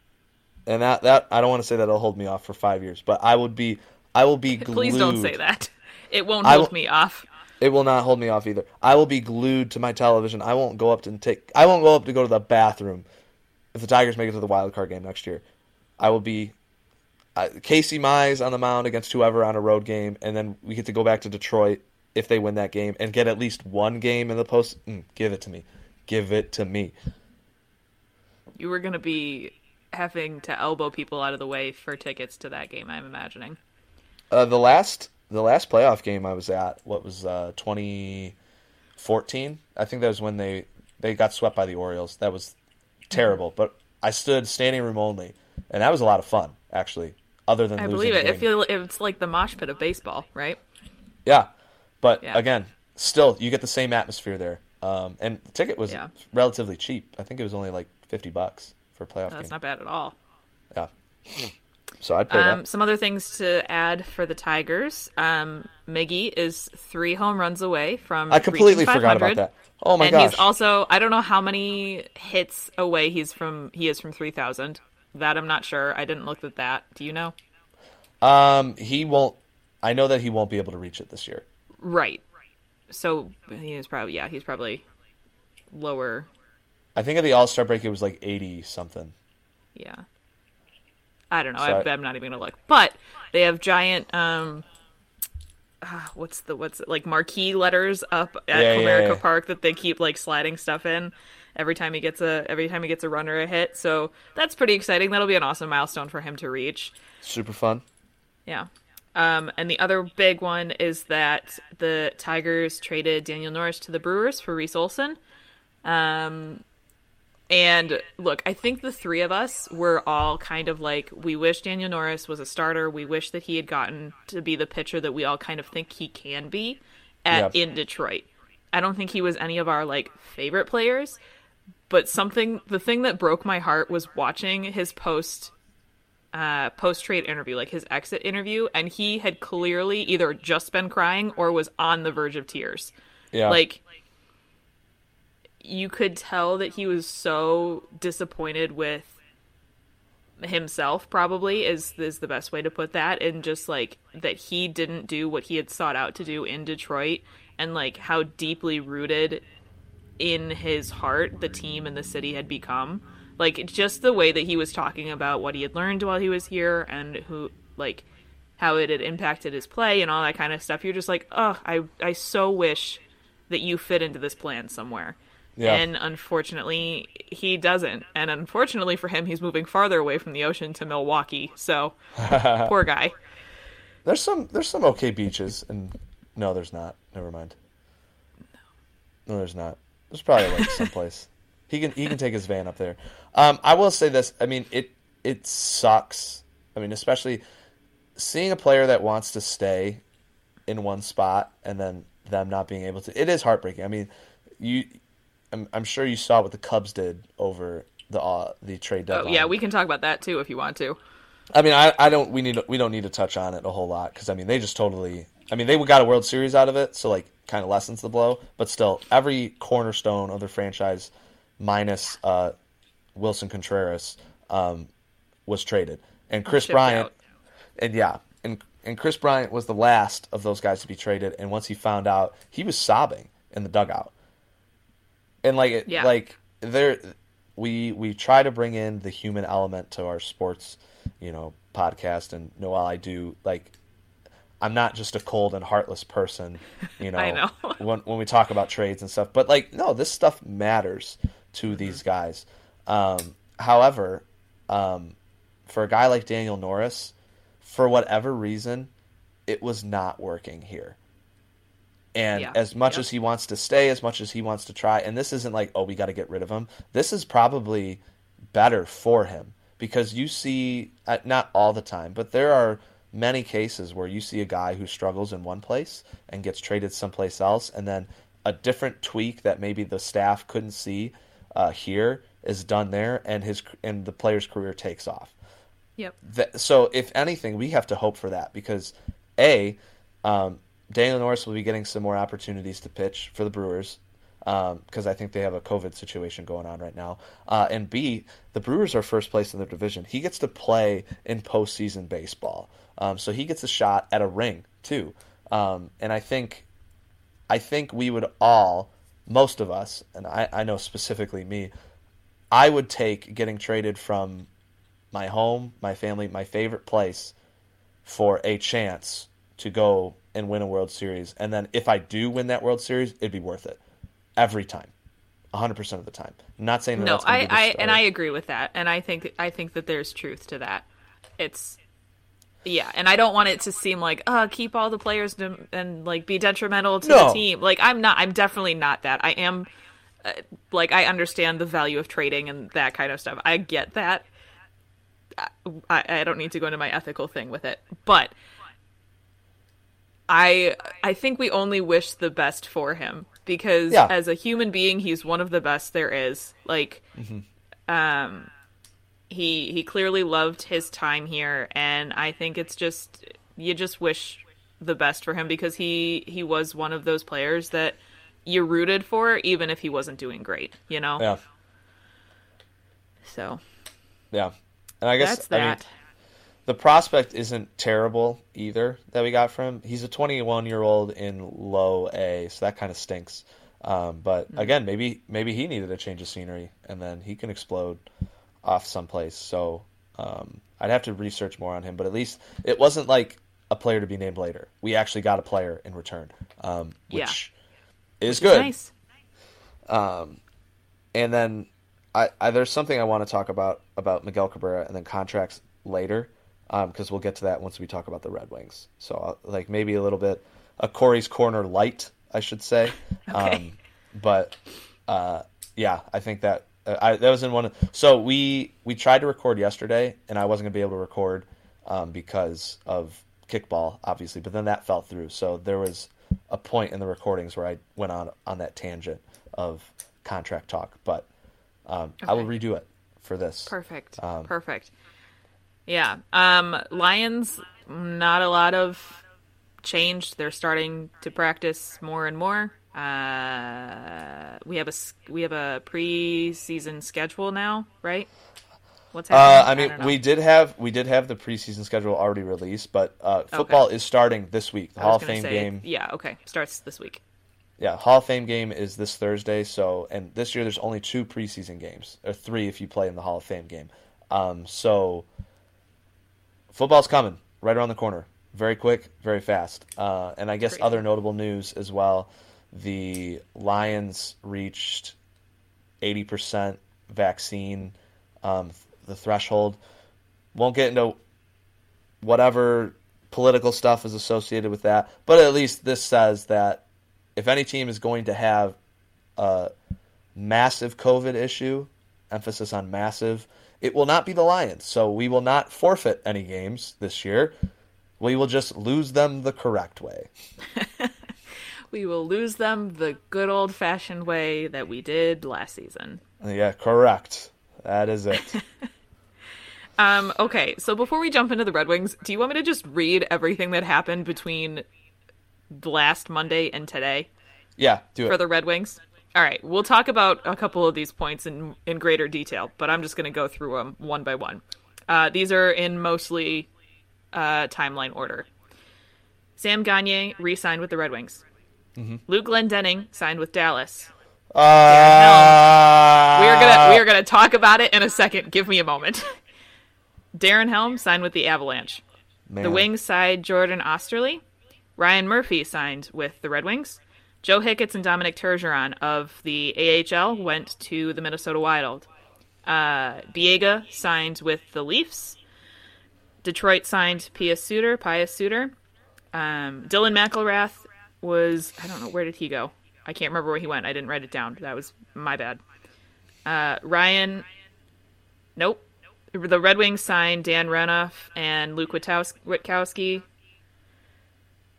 and that that I don't want to say that it'll hold me off for five years, but I would be I will be glued. Please don't say that. It won't hold will- me off. It will not hold me off either. I will be glued to my television. I won't go up to take. I won't go up to go to the bathroom if the Tigers make it to the wild card game next year. I will be uh, Casey Mize on the mound against whoever on a road game, and then we get to go back to Detroit if they win that game and get at least one game in the post. Mm, give it to me. Give it to me. You were gonna be having to elbow people out of the way for tickets to that game. I'm imagining. Uh, the last the last playoff game I was at, what was uh, 2014? I think that was when they they got swept by the Orioles. That was terrible, but I stood standing room only, and that was a lot of fun actually. Other than I losing believe the it. I game. feel it's like the mosh pit of baseball, right? yeah, but Yeah. again, still you get the same atmosphere there. Um, and the ticket was Yeah. relatively cheap. I think it was only like 50 bucks for a playoff That's game. not bad at all. Yeah. So I'd pay Um, that. some other things to add for the Tigers. Um, Miggy is three home runs away from. I completely forgot about 500. that. Oh my god. and gosh. he's also I don't know how many hits away he's from he is from three thousand. That I'm not sure. I didn't look at that. Do you know? Um, he won't. I know that he won't be able to reach it this year. Right. So he is probably yeah, he's probably lower. I think at the All Star break it was like 80 something. Yeah. I don't know. I, I'm not even gonna look. But they have giant um ah, what's the what's it, like marquee letters up at Yeah, yeah, Comerica yeah. Park that they keep like sliding stuff in every time he gets a every time he gets a runner a hit. So that's pretty exciting. That'll be an awesome milestone for him to reach. Super fun. Yeah. Um, and the other big one is that the Tigers traded Daniel Norris to the Brewers for Reese Olson. Um, and look, I think the three of us were all kind of like, we wish Daniel Norris was a starter. We wish that he had gotten to be the pitcher that we all kind of think he can be at Yeah. in Detroit. I don't think he was any of our like favorite players, but something the thing that broke my heart was watching his post uh, post trade interview, like his exit interview, and he had clearly either just been crying or was on the verge of tears. Yeah. Like, you could tell that he was so disappointed with himself, probably, is, is the best way to put that. And just like that he didn't do what he had sought out to do in Detroit, and like how deeply rooted in his heart the team and the city had become. Like just the way that he was talking about what he had learned while he was here and who like how it had impacted his play and all that kind of stuff. You're just like oh i i so wish that you fit into this plan somewhere Yeah. and unfortunately he doesn't and unfortunately for him he's moving farther away from the ocean to milwaukee so poor guy There's some there's some okay beaches and no, there's not. Never mind. No, there's not. There's probably like someplace. he can he can take his van up there. Um, I will say this. I mean, it it sucks. I mean, especially seeing a player that wants to stay in one spot and then them not being able to. It is heartbreaking. I mean, you. I'm, I'm sure you saw what the Cubs did over the uh, the trade deadline. oh yeah we can talk about that too if you want to I mean, I, I don't we need we don't need to touch on it a whole lot because I mean they just totally. I mean they got a World Series out of it, so like kind of lessens the blow. But still, every cornerstone of their franchise, minus uh, Willson Contreras, um, was traded, and Kris Bryant, out. and yeah, and and Kris Bryant was the last of those guys to be traded. And once he found out, he was sobbing in the dugout. And like, it Yeah. like there, we we try to bring in the human element to our sports, you know, podcast. And Noel, I do like. I'm not just a cold and heartless person, you know. I know. when when we talk about trades and stuff, but like, no, this stuff matters to Mm-hmm. these guys. Um, however, um, for a guy like Daniel Norris, for whatever reason, it was not working here. And Yeah. as much as he wants to stay, as much as he wants to try, and this isn't like, oh, we got to get rid of him. This is probably better for him because you see, uh, not all the time, but there are many cases where you see a guy who struggles in one place and gets traded someplace else, and then a different tweak that maybe the staff couldn't see uh, here is done there, and his and the player's career takes off Yep. that, so if anything, we have to hope for that because a um, Daniel Norris will be getting some more opportunities to pitch for the Brewers because I think they have a COVID situation going on right now, uh, and b the Brewers are first place in their division. He gets to play in postseason baseball, um, so he gets a shot at a ring too, um, and I think I think we would all, most of us, and I, I know specifically me, I would take getting traded from my home, my family, my favorite place for a chance to go and win a World Series. And then if I do win that World Series, it'd be worth it every time. 100% of the time. I'm not saying that No, that's gonna I, be the I and. I agree with that, and I think I think that there's truth to that. It's yeah, and I don't want it to seem like uh keep all the players to, and like be detrimental to No. the team. Like I'm not. I'm definitely not that. I am. Uh, like I understand the value of trading and that kind of stuff. I get that. I, I don't need to go into my ethical thing with it, but I I think we only wish the best for him because Yeah. as a human being, he's one of the best there is. Like, um, he he clearly loved his time here, and I think it's just you just wish the best for him because he he was one of those players that you rooted for, even if he wasn't doing great. You know. Yeah. So Yeah. And I guess that's I mean, that. The prospect isn't terrible either that we got from him. He's a 21 year old in low A, so that kind of stinks. Um, but Hmm. again, maybe maybe he needed a change of scenery, and then he can explode off someplace. So um, I'd have to research more on him. But at least it wasn't like a player to be named later. We actually got a player in return, um, Yeah. which is It's good. Nice. And then I, I there's something I want to talk about about Miguel Cabrera and then contracts later, because we'll get to that once we talk about the Red Wings. So uh, like maybe a little bit a Corey's corner light, I should say. Okay. Um, but uh, yeah, I think that uh, I, that was in one. Of, so we we tried to record yesterday, and I wasn't gonna be able to record um, because of kickball, obviously. But then that fell through. So there was a point in the recordings where I went on on that tangent of contract talk. But um, I will redo it for this. Perfect. Um, Perfect. Yeah. Um Lions not a lot of change. They're starting to practice more and more. Uh we have a we have a preseason schedule now, right? What's Uh, happening? I mean, don't we did have we did have the preseason schedule already released, but uh, football is starting this week. The I Hall of Fame say, game, Yeah, okay. Starts this week. yeah, Hall of Fame game is this Thursday. So, and this year there's only two preseason games, or three if you play in the Hall of Fame game. Um, so, football's coming right around the corner, very quick, very fast. Uh, and I guess Crazy. other notable news as well: the Lions reached eighty percent vaccine, um, the threshold. Won't get into whatever political stuff is associated with that. But at least this says that if any team is going to have a massive COVID issue, emphasis on massive, it will not be the Lions. So we will not forfeit any games this year. We will just lose them the correct way. We will lose them the good old fashioned way that we did last season. Yeah, correct. That is it. Um, okay, so before we jump into the Red Wings, do you want me to just read everything that happened between last Monday and today Yeah, do it. for the Red Wings? All right, we'll talk about a couple of these points in in greater detail, but I'm just going to go through them one by one. Uh, these are in mostly uh, timeline order. Sam Gagne re-signed with the Red Wings. Mm-hmm. Luke Glendening signed with Dallas. Uh, We are gonna we are gonna talk about it in a second. Give me a moment. Darren Helm signed with the Avalanche. The Man. Wings signed Jordan Oesterle. Ryan Murphy signed with the Red Wings. Joe Hicketts and Dominic Turgeon of the AHL went to the Minnesota Wild. Uh, Biega signed with the Leafs. Detroit signed Pius Suter, Pius Suter. Um, Dylan McIlrath was I don't know where did he go. I can't remember where he went. I didn't write it down. That was my bad. Uh, Ryan, nope. The Red Wings signed Dan Renouf and Luke Witkowski.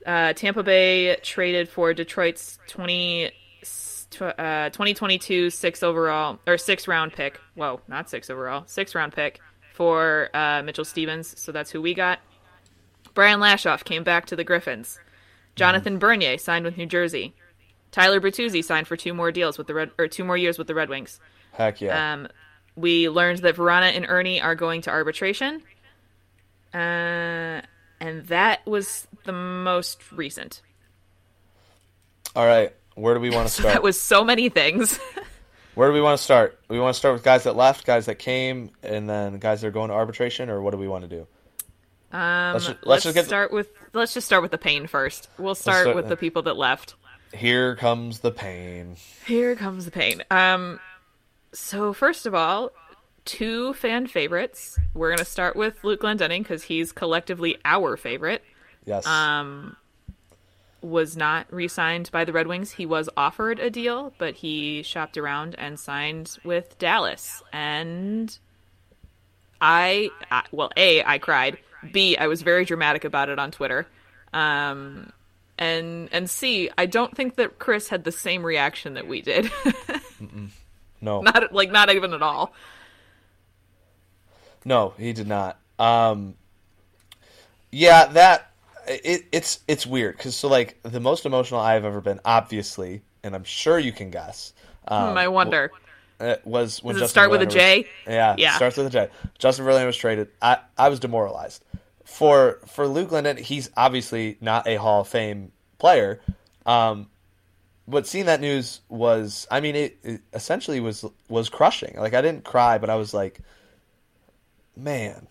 Uh, Tampa Bay traded for Detroit's 20, uh, 2022 six overall or six round pick. Whoa, not six overall, six round pick for uh, Mitchell Stevens. So that's who we got. Brian Lashoff came back to the Griffins. Jonathan Bernier signed with New Jersey. Tyler Bertuzzi signed for two more deals with the Red or two more years with the Red Wings. Heck yeah. Um, we learned that Vrana and Erne are going to arbitration. Uh, and that was the most recent. All right. Where do we want to start? that was so many things. Where do we want to start? We want to start with guys that left, guys that came, and then guys that are going to arbitration, or what do we want to do? Um, Let's let's, let's just start with let's just start with the pain first. We'll start start with the people that left. Here comes the pain. Here comes the pain. Um, so first of all, two fan favorites. We're gonna start with Luke Glendening because he's collectively our favorite. Yes. Um, was not re-signed by the Red Wings. He was offered a deal, but he shopped around and signed with Dallas. And I, I well, a I cried. B I was very dramatic about it on Twitter. Um, and and C I don't think that Chris had the same reaction that we did. no. not like not even at all. No, he did not. Um, yeah, that it, it's it's weird because so like the most emotional I've ever been, obviously, and I'm sure you can guess. Um, Hmm, I wonder. uh, was when Does it Justin start with a J? Was, yeah, Yeah. starts with a J. Justin Verlander was traded. I I was demoralized. For for Luke Linden, he's obviously not a Hall of Fame player. Um, but seeing that news was, I mean, it, it essentially was was crushing. Like I didn't cry, but I was like, man,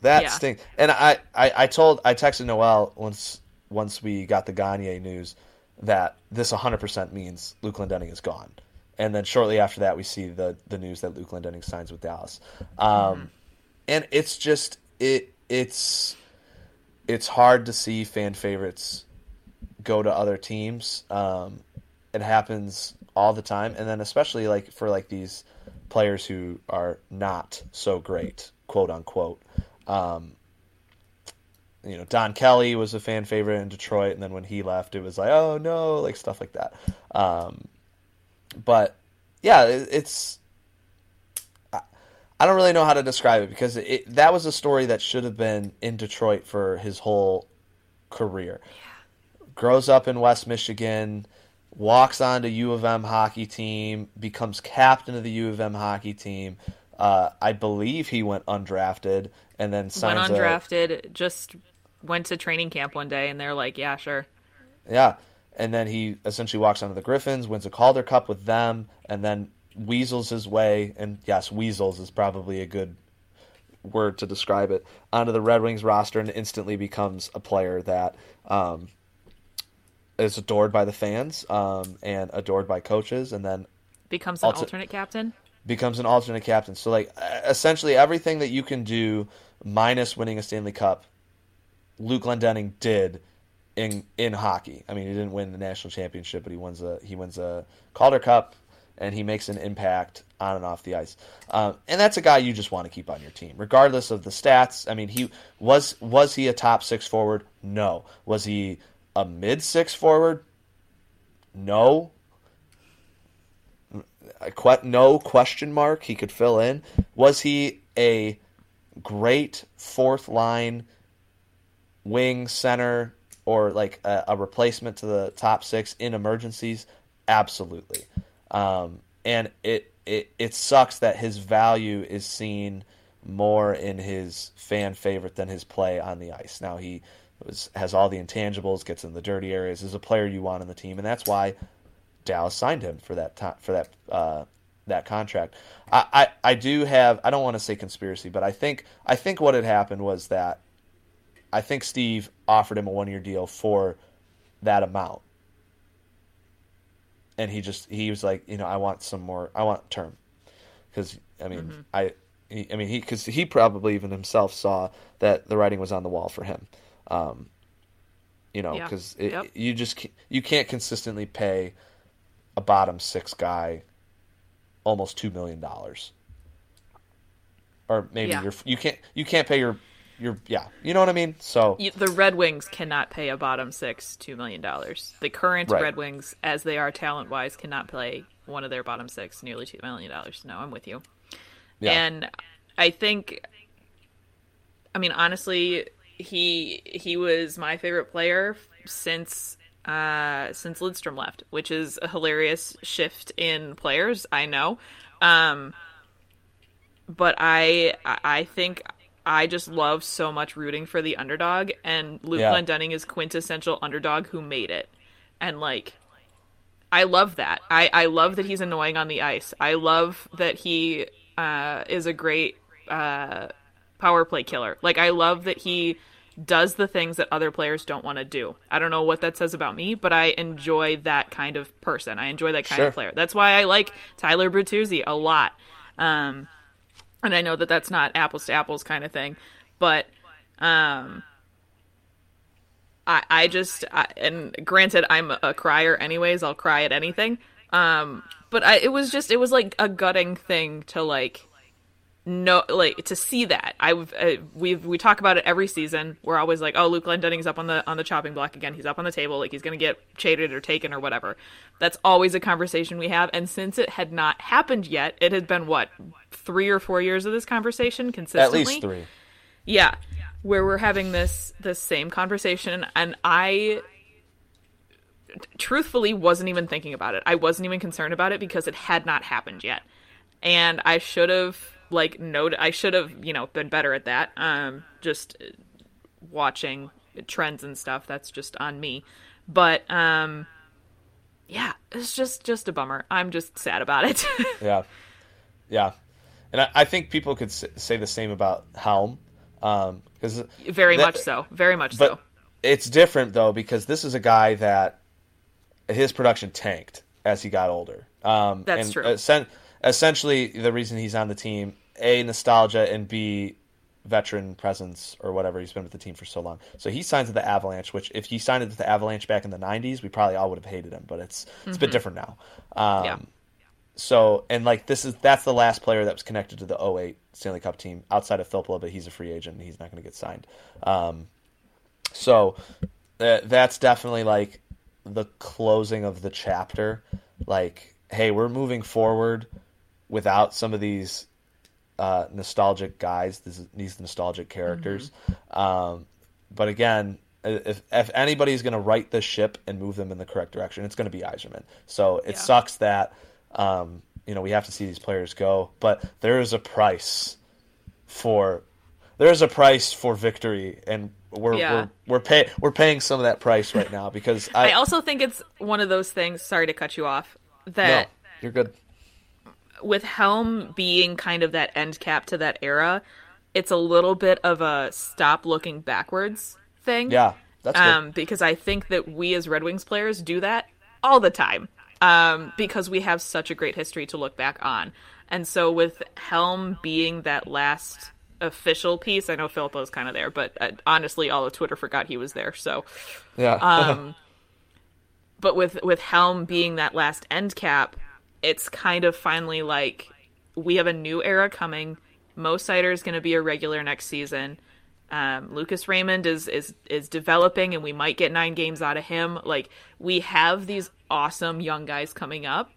that Yeah. stinks. And I, I I told I texted Noel once once we got the Gagne news that this 100% means Luke Glendening is gone. And then shortly after that, we see the the news that Luke Glendening signs with Dallas. Um, And it's just it it's it's hard to see fan favorites go to other teams. Um, it happens all the time, and then especially like for like these players who are not so great, quote unquote. Um, you know, Don Kelly was a fan favorite in Detroit, and then when he left, it was like, oh no, like stuff like that. Um, but yeah, it, it's I, I don't really know how to describe it because it, that was a story that should have been in Detroit for his whole career. Yeah. Grows up in West Michigan, walks on to U of M hockey team, becomes captain of the U of M hockey team. Uh, I believe he went undrafted and then Went signs a, undrafted, just went to training camp one day, and they're like, "Yeah, sure." Yeah. And then he essentially walks onto the Griffins, wins a Calder Cup with them, and then weasels his way. And yes, weasels is probably a good word to describe it onto the Red Wings roster and instantly becomes a player that um, is adored by the fans um, and adored by coaches, and then Becomes an Also- alternate captain. becomes an alternate captain. So like essentially everything that you can do minus winning a Stanley Cup, Luke Glendening did in in hockey. I mean, he didn't win the national championship, but he wins a he wins a Calder Cup, and he makes an impact on and off the ice. Um, and that's a guy you just want to keep on your team, regardless of the stats. I mean, he was was he a top six forward? No. Was he a mid six forward? No no question mark he could fill in was he a great fourth line wing center or like a, a replacement to the top six in emergencies? Absolutely. Um, and it, it it sucks that his value is seen more in his fan favorite than his play on the ice. Now he was, has all the intangibles, gets in the dirty areas, is a player you want on the team, and that's why Dallas signed him for that time, for that uh, that contract. I, I, I do have I don't want to say conspiracy, but I think I think what had happened was that I think Steve offered him a one year deal for that amount. And he just he was like, you know, I want some more I want term. Cuz I mean, mm-hmm. I he, I mean he cuz he probably even himself saw that the writing was on the wall for him. Um, you know, because yeah. yep. you just you can't consistently pay a bottom six guy almost two million dollars, or maybe yeah. you're you can't you can't pay your your yeah you know what I mean. So the Red Wings cannot pay a bottom six two million dollars. The current right. Red Wings, as they are talent wise, cannot play one of their bottom six nearly two million dollars. No, I'm with you. Yeah. And I think, I mean, honestly, he he was my favorite player since uh, since Lidstrom left, which is a hilarious shift in players. I know, um, but I I think I just love so much rooting for the underdog, and Luke yeah. Glendening is quintessential underdog who made it, and like. I love that. I, I love that he's annoying on the ice. I love that he uh, is a great uh, power play killer. Like I love that he does the things that other players don't want to do. I don't know what that says about me, but I enjoy that kind of person. I enjoy that kind sure. of player. That's why I like Tyler Bertuzzi a lot. Um, and I know that that's not apples to apples kind of thing, but um, I I just I, and granted I'm a crier anyways. I'll cry at anything. Um, but I it was just it was like a gutting thing to like no like to see that. I've uh, we've we talk about it every season. We're always like oh luke Glendening's up on the on the chopping block again. He's up on the table. Like he's gonna get shaded or taken or whatever. That's always a conversation we have. And since it had not happened yet it had been what three or four years of this conversation consistently at least three. Yeah. Where we're having this this same conversation. And i truthfully wasn't even thinking about it. I wasn't even concerned about it because it had not happened yet. And i should have like note I should have, you know, been better at that. Um just watching trends and stuff. That's just on me. But um yeah, it's just just a bummer. I'm just sad about it. yeah. Yeah. And I, I, think people could say the same about Helm um cuz very that, much so. Very much but so. It's different though because this is a guy that his production tanked as he got older. Um That's true. Sen- essentially the reason he's on the team a nostalgia and b veteran presence or whatever he's been with the team for so long. So he signs with the Avalanche, which if he signed with the Avalanche back in the '90s, we probably all would have hated him. But it's it's mm-hmm. a bit mm-hmm. different now. Um, yeah. So and like this is that's the last player that was connected to the 08 Stanley Cup team outside of Filppula, but he's a free agent and he's not going to get signed. Um, so uh, that's definitely like the closing of the chapter. Like, hey, we're moving forward without some of these uh, nostalgic guys, this, these nostalgic characters. Mm-hmm. Um, but again, if if anybody's going to right the ship and move them in the correct direction, it's going to be Yzerman. So it yeah. sucks that um, you know we have to see these players go, but there is a price for there is a price for victory, and we're yeah. we're we're, pay, we're paying some of that price right now because I, I also think it's one of those things. Sorry to cut you off. That no, you're good with Helm being kind of that end cap to that era, it's a little bit of a stop looking backwards thing. Yeah, that's um, because I think that we as Red Wings players do that all the time um, because we have such a great history to look back on. And so with Helm being that last official piece, I know Filppula's kind of there, but uh, honestly, all of Twitter forgot he was there. So yeah. um, but with with Helm being that last end cap, it's kind of finally like we have a new era coming. Mo Seider is going to be a regular next season. Um, Lucas Raymond is is is developing, and we might get nine games out of him. Like we have these awesome young guys coming up,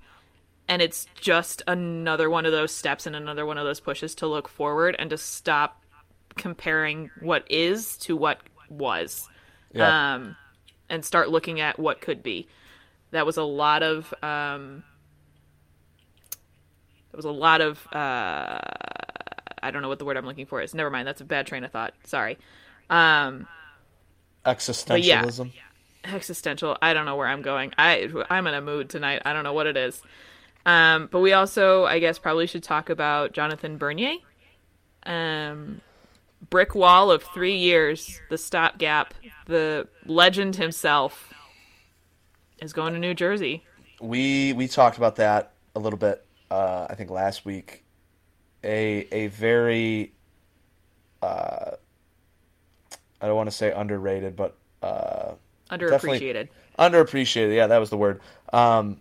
and it's just another one of those steps and another one of those pushes to look forward and to stop comparing what is to what was. Yeah. Um, and start looking at what could be. That was a lot of um, was a lot of uh, I don't know what the word I'm looking for is. Never mind, that's a bad train of thought. Sorry. Um, Existentialism. existential. I don't know where I'm going. I I'm in a mood tonight. I don't know what it is. Um, but we also, I guess, probably should talk about Jonathan Bernier. Um, brick wall of three years, the stopgap, the legend himself is going to New Jersey. we we talked about that a little bit uh, I think last week a a very uh, I don't want to say underrated but uh, Underappreciated. underappreciated yeah that was the word um,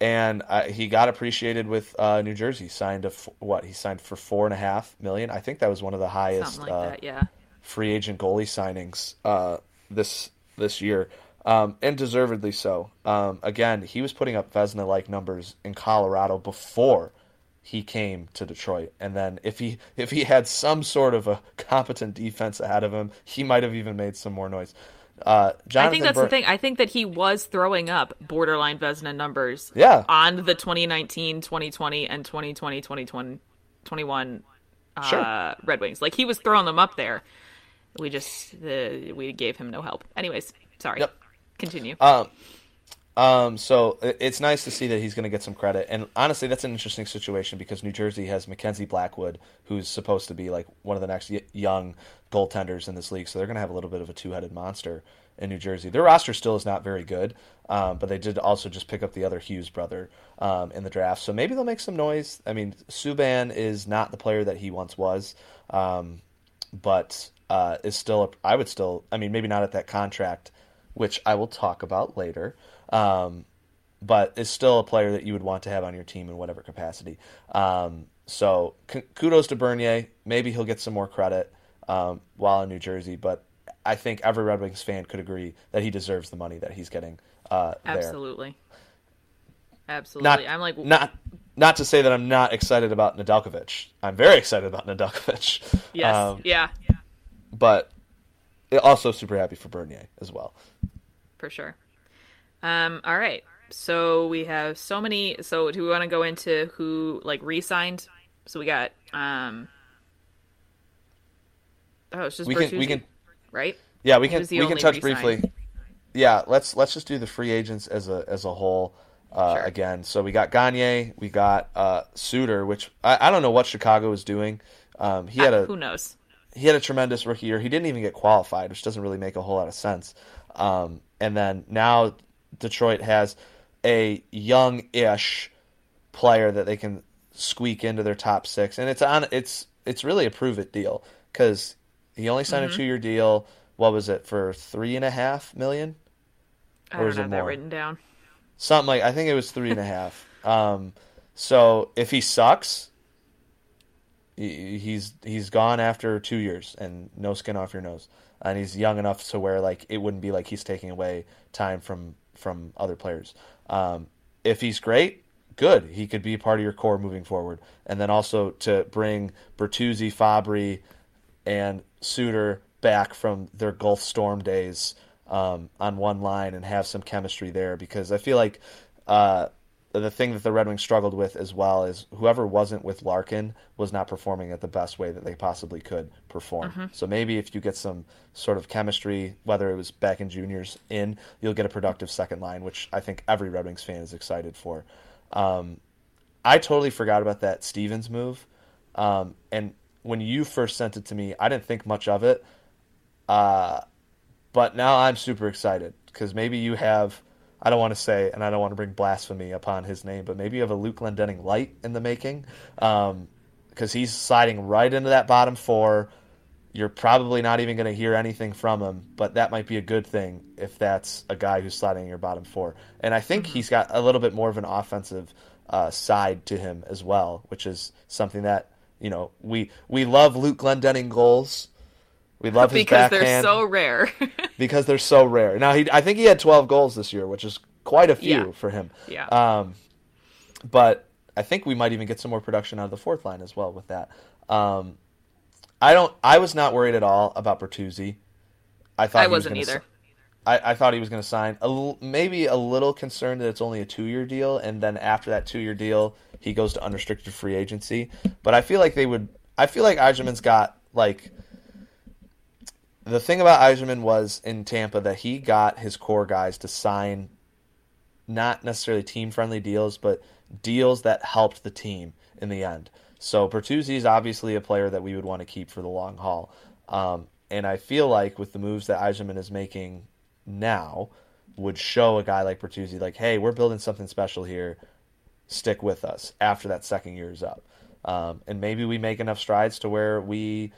and uh, he got appreciated with uh, New Jersey signed a f- what he signed for four and a half million I think that was one of the highest like uh, that, yeah. free agent goalie signings uh, this this year, um, and deservedly so. Um, again, he was putting up Vezina like numbers in Colorado before he came to Detroit, and then if he if he had some sort of a competent defense ahead of him, he might have even made some more noise. Uh, I think that's Bur- the thing. I think that he was throwing up borderline Vezina numbers Yeah. on the 2019, 2020, and 2020, 2021 21 uh, Sure. Red Wings. Like he was throwing them up there. We just uh, we gave him no help. Anyways, sorry. Yep. Continue. Um, um, so it's nice to see that he's going to get some credit. And honestly, that's an interesting situation because New Jersey has Mackenzie Blackwood, who's supposed to be like one of the next young goaltenders in this league. So they're going to have a little bit of a two-headed monster in New Jersey. Their roster still is not very good, um, but they did also just pick up the other Hughes brother um, in the draft. So maybe they'll make some noise. I mean, Subban is not the player that he once was, um, but uh, is still. A, I would still. I mean, maybe not at that contract which I will talk about later, um, but is still a player that you would want to have on your team in whatever capacity. Um, so k- kudos to Bernier. Maybe he'll get some more credit um, while in New Jersey, but I think every Red Wings fan could agree that he deserves the money that he's getting uh, there. Absolutely. Absolutely. Not, I'm like not not to say that I'm not excited about Nedeljkovic. I'm very excited about Nedeljkovic. yes. Um, yeah. but also super happy for Bernier as well. for sure. Um, all right. So we have so many. So do we want to go into who like re-signed? So we got. um Oh, it's just We can we can right? Yeah, we can we can touch re-sign. briefly. Yeah, let's let's just do the free agents as a as a whole uh, Sure. again. So we got Gagne, we got uh, Suter, which I, I don't know what Chicago is doing. Um, he had a Who knows? He had a tremendous rookie year. He didn't even get qualified, which doesn't really make a whole lot of sense. Um, and then now Detroit has a young-ish player that they can squeak into their top six, and it's on. It's it's really a prove it deal because he only signed Mm-hmm. a two-year deal. What was it for three and a half million? I Or don't is it have that more? written down. Something like I think it was three and a half. Um, so if he sucks, he's he's gone after two years and no skin off your nose, and he's young enough to where like it wouldn't be like he's taking away time from from other players. Um, if he's great, good, he could be part of your core moving forward, and then also to bring Bertuzzi, Fabbri, and Suter back from their Guelph Storm days um, on one line and have some chemistry there. Because I feel like uh, the thing that the Red Wings struggled with as well is whoever wasn't with Larkin was not performing at the best way that they possibly could perform. So maybe if you get some sort of chemistry, whether it was back in juniors in, you'll get a productive second line, which I think every Red Wings fan is excited for. Um, I totally forgot about that Stevens move. Um, and when you first sent it to me, I didn't think much of it. Uh, but now I'm super excited because maybe you have, I don't want to say, and I don't want to bring blasphemy upon his name, but maybe you have a Luke Glendening light in the making because he's sliding right into that bottom four. You're probably not even going to hear anything from him, but that might be a good thing if that's a guy who's sliding in your bottom four. And I think he's got a little bit more of an offensive uh, side to him as well, which is something that you know we we love Luke Glendening goals. We love his because backhand they're so rare. because they're so rare. Now he, I think he had 12 goals this year, which is quite a few Yeah. for him. yeah. Um, but I think we might even get some more production out of the fourth line as well with that. Um, I don't. I was not worried at all about Bertuzzi. I thought I he was wasn't gonna either. si- I, I thought he was going to sign. A l- maybe a little concerned that it's only a two-year deal, and then after that two-year deal, he goes to unrestricted free agency. But I feel like they would. I feel like Yzerman's got like. The thing about Yzerman was in Tampa that he got his core guys to sign not necessarily team friendly deals, but deals that helped the team in the end. So Bertuzzi is obviously a player that we would want to keep for the long haul. Um, and I feel like with the moves that Yzerman is making now, would show a guy like Bertuzzi like, hey, we're building something special here. Stick with us after that second year is up. Um, and maybe we make enough strides to where we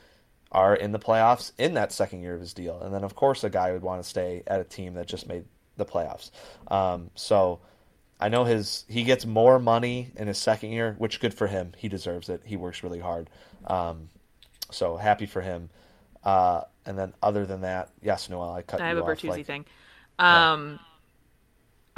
are in the playoffs in that second year of his deal. And then, of course, a guy would want to stay at a team that just made the playoffs. Um, so I know his he gets more money in his second year, which good for him. He deserves it. He works really hard. Um, so happy for him. Uh, and then other than that, yes, Noel, I cut I have a Bertuzzi like- thing. Um,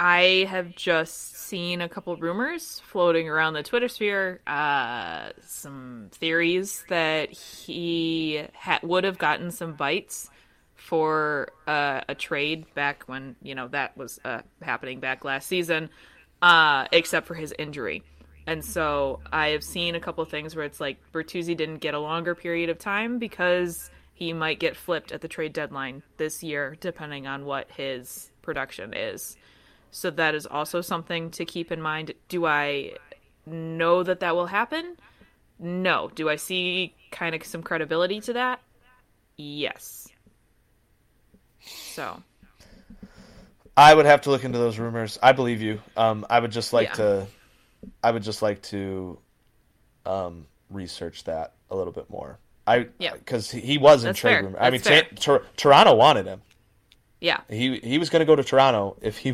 I have just seen a couple rumors floating around the Twitter sphere. Uh, some theories that he ha- would have gotten some bites for uh, a trade back when you know that was uh, happening back last season, uh, except for his injury. And so I have seen a couple things where it's like Bertuzzi didn't get a longer period of time because he might get flipped at the trade deadline this year, depending on what his production is. So that is also something to keep in mind. Do I know that that will happen? No. Do I see kind of some credibility to that? Yes. So, I would have to look into those rumors. I believe you. Um, I would just like Yeah. to, I would just like to, um, research that a little bit more. I Yeah. because he was in That's trade fair. rumor. I mean, That's. Ta- Tor- Toronto wanted him. Yeah. He he was going to go to Toronto if he.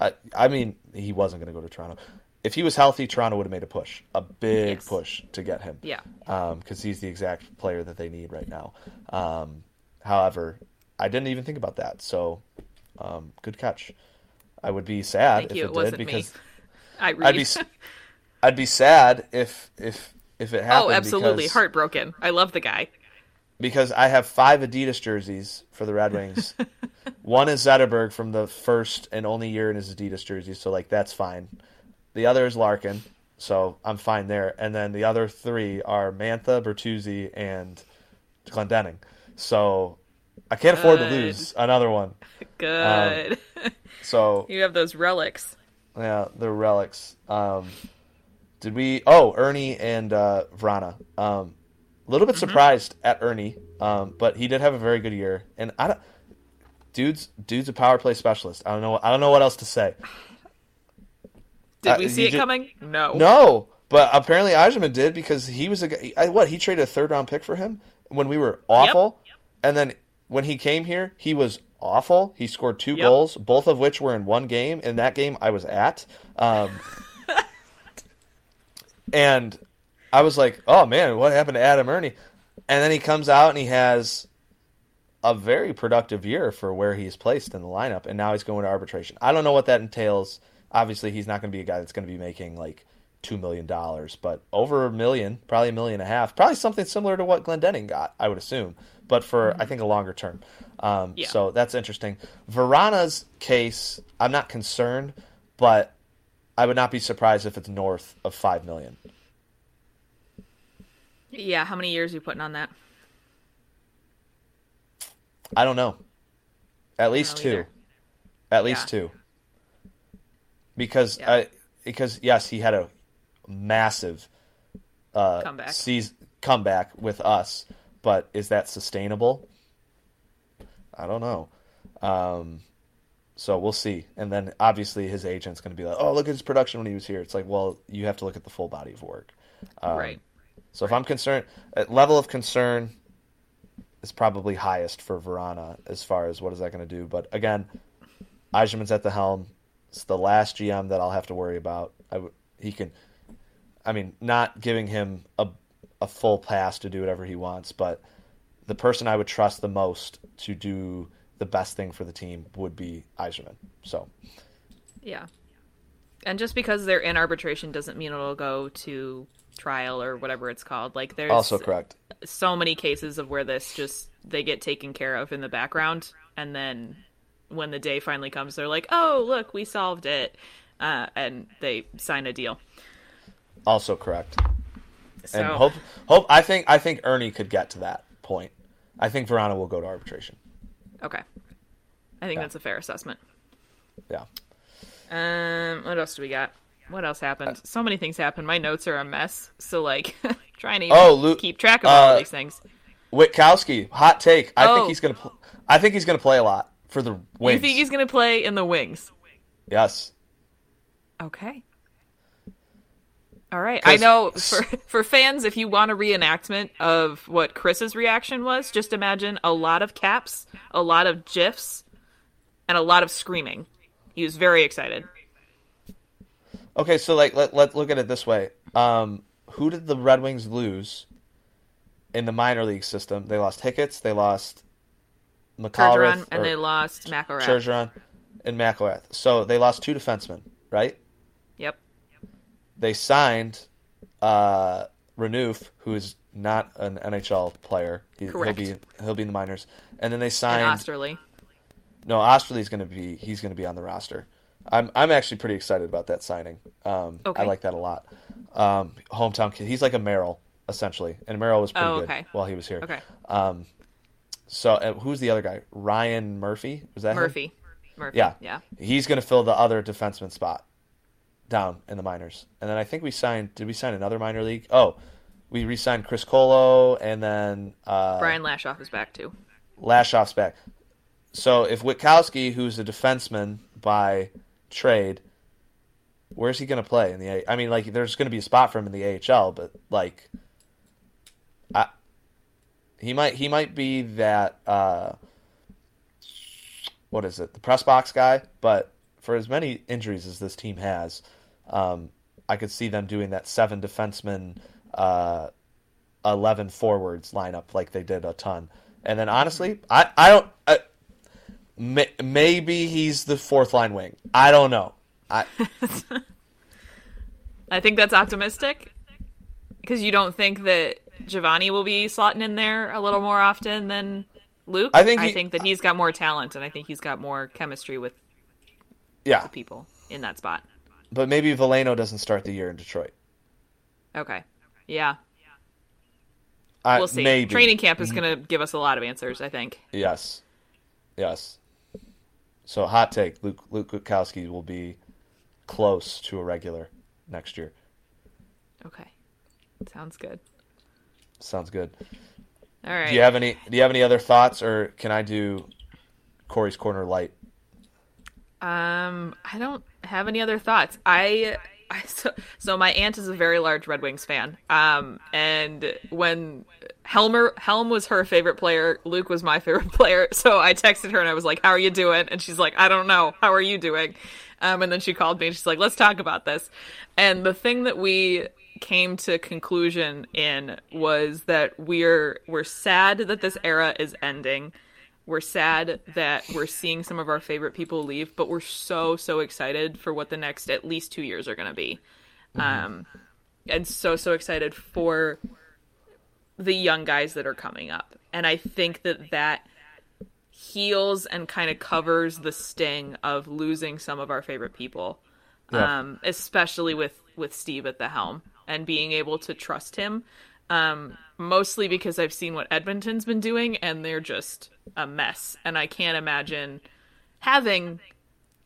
I, I mean, he wasn't going to go to Toronto. If he was healthy, Toronto would have made a push, a big Yes. push to get him. Yeah. because he's the exact player that they need right now. Um, however, I didn't even think about that. So, um, good catch. I would be sad Thank if you. it, It did wasn't me. because I. I'd be I'd be sad if if if it happened. oh, absolutely. because, Heartbroken. I love the guy. Because I have five Adidas jerseys for the Red Wings. One is Zetterberg from the first and only year in his Adidas jersey, so like that's fine. The other is Larkin, so I'm fine there. And then the other three are Mantha, Bertuzzi, and Glendening. So I can't afford to lose another one. Good. So you have those relics. yeah, the relics. Um, did we? Oh, Erne and uh, Vrana. Um, a little bit surprised at Erne, um, but he did have a very good year. And I don't, dude's dude's a power play specialist. I don't know. I don't know what else to say. Did Uh, we see it ju- coming? No. No, but apparently Yzerman did because he was a guy. I, what he traded a third round pick for him when we were awful, and then when he came here, he was awful. He scored two Yep. goals, both of which were in one game. In that game, I was at, um, and I was like, "Oh man, what happened to Adam Erne?" And then he comes out and he has a very productive year for where he's placed in the lineup, and now he's going to arbitration. I don't know what that entails. Obviously, he's not going to be a guy that's going to be making like two million dollars, but over a million, probably a million and a half, probably something similar to what Glendening got, I would assume, but for I think a longer term. Um, Yeah. So that's interesting. Vrana's case, I'm not concerned, but I would not be surprised if it's north of five million. Yeah, how many years are you putting on that? I don't know. At least know two. either. At least Yeah. two. Because Yeah. I because yes, he had a massive uh Comeback. seas- comeback with us, but is that sustainable? I don't know. Um so we'll see. And then obviously his agent's going to be like, "Oh, look at his production when he was here." It's like, "Well, you have to look at the full body of work." Um, right. So if I'm concerned, level of concern is probably highest for Vrana as far as what is that going to do. But again, Yzerman's at the helm. It's the last GM that I'll have to worry about. I w- he can, I mean, not giving him a a full pass to do whatever he wants, but the person I would trust the most to do the best thing for the team would be Eiserman. So Yeah. And just because they're in arbitration doesn't mean it'll go to trial or whatever it's called. Like there's Also correct. so many cases of where this just they get taken care of in the background and then when the day finally comes they're like oh look we solved it uh, and they sign a deal Also correct. so And hope hope I think I think Erne could get to that point. I think Vrana will go to arbitration. okay i think Yeah. that's a fair assessment Yeah. um what else do we got what else happened so many things happened my notes are a mess so like trying to Oh, Lu- keep track of all uh, these things Witkowski, hot take. I Oh. think he's gonna. Pl- I think he's gonna play a lot for the Wings. you think he's gonna play in the wings Yes. Okay. All right. I know for for fans, if you want a reenactment of what Chris's reaction was, just imagine a lot of caps, a lot of gifs, and a lot of screaming. He was very excited. Okay, so like let let look at it this way. Um, who did the Red Wings lose in the minor league system? They lost Hicketts. They lost McCallum and they lost McIlrath. Bergeron and McIlrath. So they lost two defensemen, right? Yep. They signed uh, Renouf, who is not an NHL player. He, Correct. He'll be he'll be in the minors, and then they And signed. Oesterle. No, Oesterle's going to be he's going to be on the roster. I'm I'm actually pretty excited about that signing. Um, Okay. I like that a lot. Um, hometown kid. He's like a Merrill essentially, and Merrill was pretty Oh, good while he was here. Okay. Um, so uh, who's the other guy? Ryan Murphy was that him? Murphy. Murphy. Yeah, Yeah. He's going to fill the other defenseman spot down in the minors. And then I think we signed. Did we sign another minor league? Oh, we re-signed Criscuolo, and then uh, Brian Lashoff is back too. Lashoff's back. So if Witkowski, who's a defenseman by trade, where's he going to play in the? I mean, like, there's going to be a spot for him in the AHL, but like, I, he might he might be that. Uh, what is it? The press box guy, but for as many injuries as this team has, um, I could see them doing that seven defenseman, uh, eleven forwards lineup like they did a ton. And then honestly, I I don't. I, may, maybe he's the fourth line wing. I don't know. I I think that's optimistic because you don't think that Givani will be slotting in there a little more often than Luke. I think I think that he's got more talent, and I think he's got more chemistry with yeah, people in that spot. but maybe Veleno doesn't start the year in Detroit. Okay. Yeah. I, We'll see. Maybe Training camp is mm-hmm. going to give us a lot of answers, I think. Yes, yes. So hot take: Luke Luke Witkowski will be close to a regular next year. Okay. Sounds good. Sounds good. All right. Do you have any? Do you have any other thoughts, or can I do Corey's corner light? Um, I don't have any other thoughts. I, I so, so my aunt is a very large Red Wings fan. Um, and when Helmer Helm was her favorite player, Luke was my favorite player. So I texted her and I was like, "How are you doing?" And she's like, "I don't know. How are you doing?" Um, and then she called me and she's like, "Let's talk about this." And the thing that we came to conclusion in was that we're we're sad that this era is ending we're sad that we're seeing some of our favorite people leave, but we're so so excited for what the next at least two years are going to be, um, and so so excited for the young guys that are coming up. And I think that that heals and kind of covers the sting of losing some of our favorite people, Yeah. um, especially with with Steve at the helm and being able to trust him. Um, mostly because I've seen what Edmonton's been doing, and they're just a mess. And I can't imagine having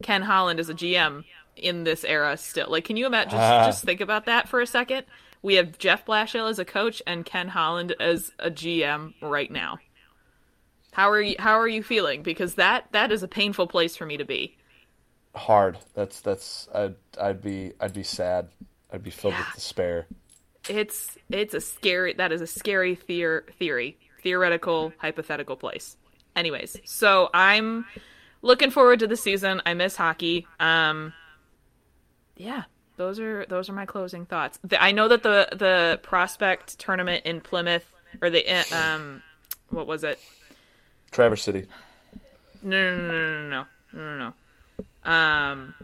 Ken Holland as a GM in this era still. Like, can you imagine? Just, just think about that for a second. We have Jeff Blashill as a coach and Ken Holland as a GM right now. How are you? How are you feeling? Because that that is a painful place for me to be. Hard. That's that's. I'd I'd be I'd be sad. I'd be filled Yeah. with despair. It's it's a scary. That is a scary theor- theory, theoretical, hypothetical place. Anyways, so I'm looking forward to the season. I miss hockey. Um, yeah, those are those are my closing thoughts. The, I know that the the prospect tournament in Plymouth or the uh, um, what was it? Traverse City No, no, no, no, no, no, no, no. Um,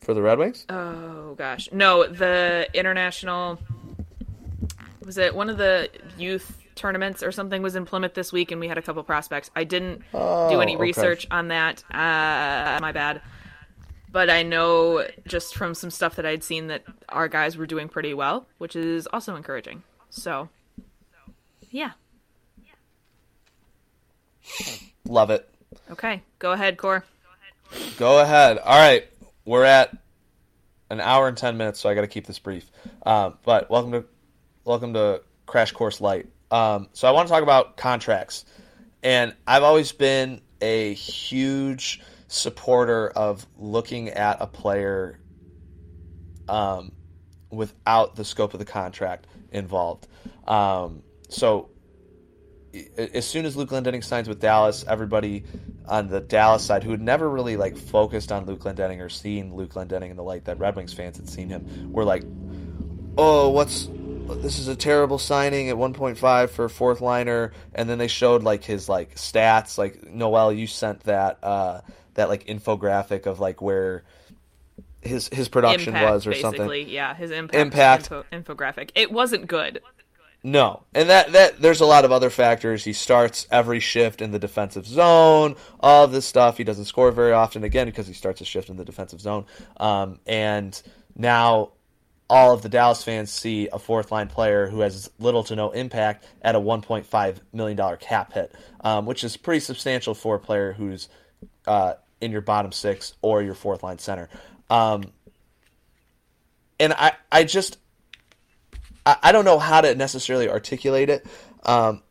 for the Red Wings. oh gosh, no, the international. was it one of the youth tournaments or something was in Plymouth this week, and we had a couple prospects. I didn't Oh, do any okay. research on that. Uh, my bad. But I know just from some stuff that I'd seen that our guys were doing pretty well, which is also encouraging. So, yeah. Love it. Okay, go ahead, Core. Go ahead. All right, we're at an hour and ten minutes, so I got to keep this brief. Um, but welcome to welcome to Crash Course Light. Um, so I want to talk about contracts, and I've always been a huge supporter of looking at a player um, without the scope of the contract involved. Um, so as soon as Luke Glendening signs with Dallas, everybody on the Dallas side who had never really like focused on Luke Glendening or seen Luke Glendening in the light that Red Wings fans had seen him were like, "Oh, what's this is a terrible signing at 1.5 for a fourth liner." And then they showed like his like stats. Like Noel, you sent that uh, that like infographic of like where his his production Impact, was or basically. something. Yeah, his impact, Impact. Info, infographic. It wasn't good. No, and that that there's a lot of other factors. He starts every shift in the defensive zone. All of this stuff. He doesn't score very often again because he starts a shift in the defensive zone. Um, and now all of the Dallas fans see a fourth line player who has little to no impact at a 1.5 million dollar cap hit, um, which is pretty substantial for a player who's uh, in your bottom six or your fourth line center. Um, and I I just I, I don't know how to necessarily articulate it. Um,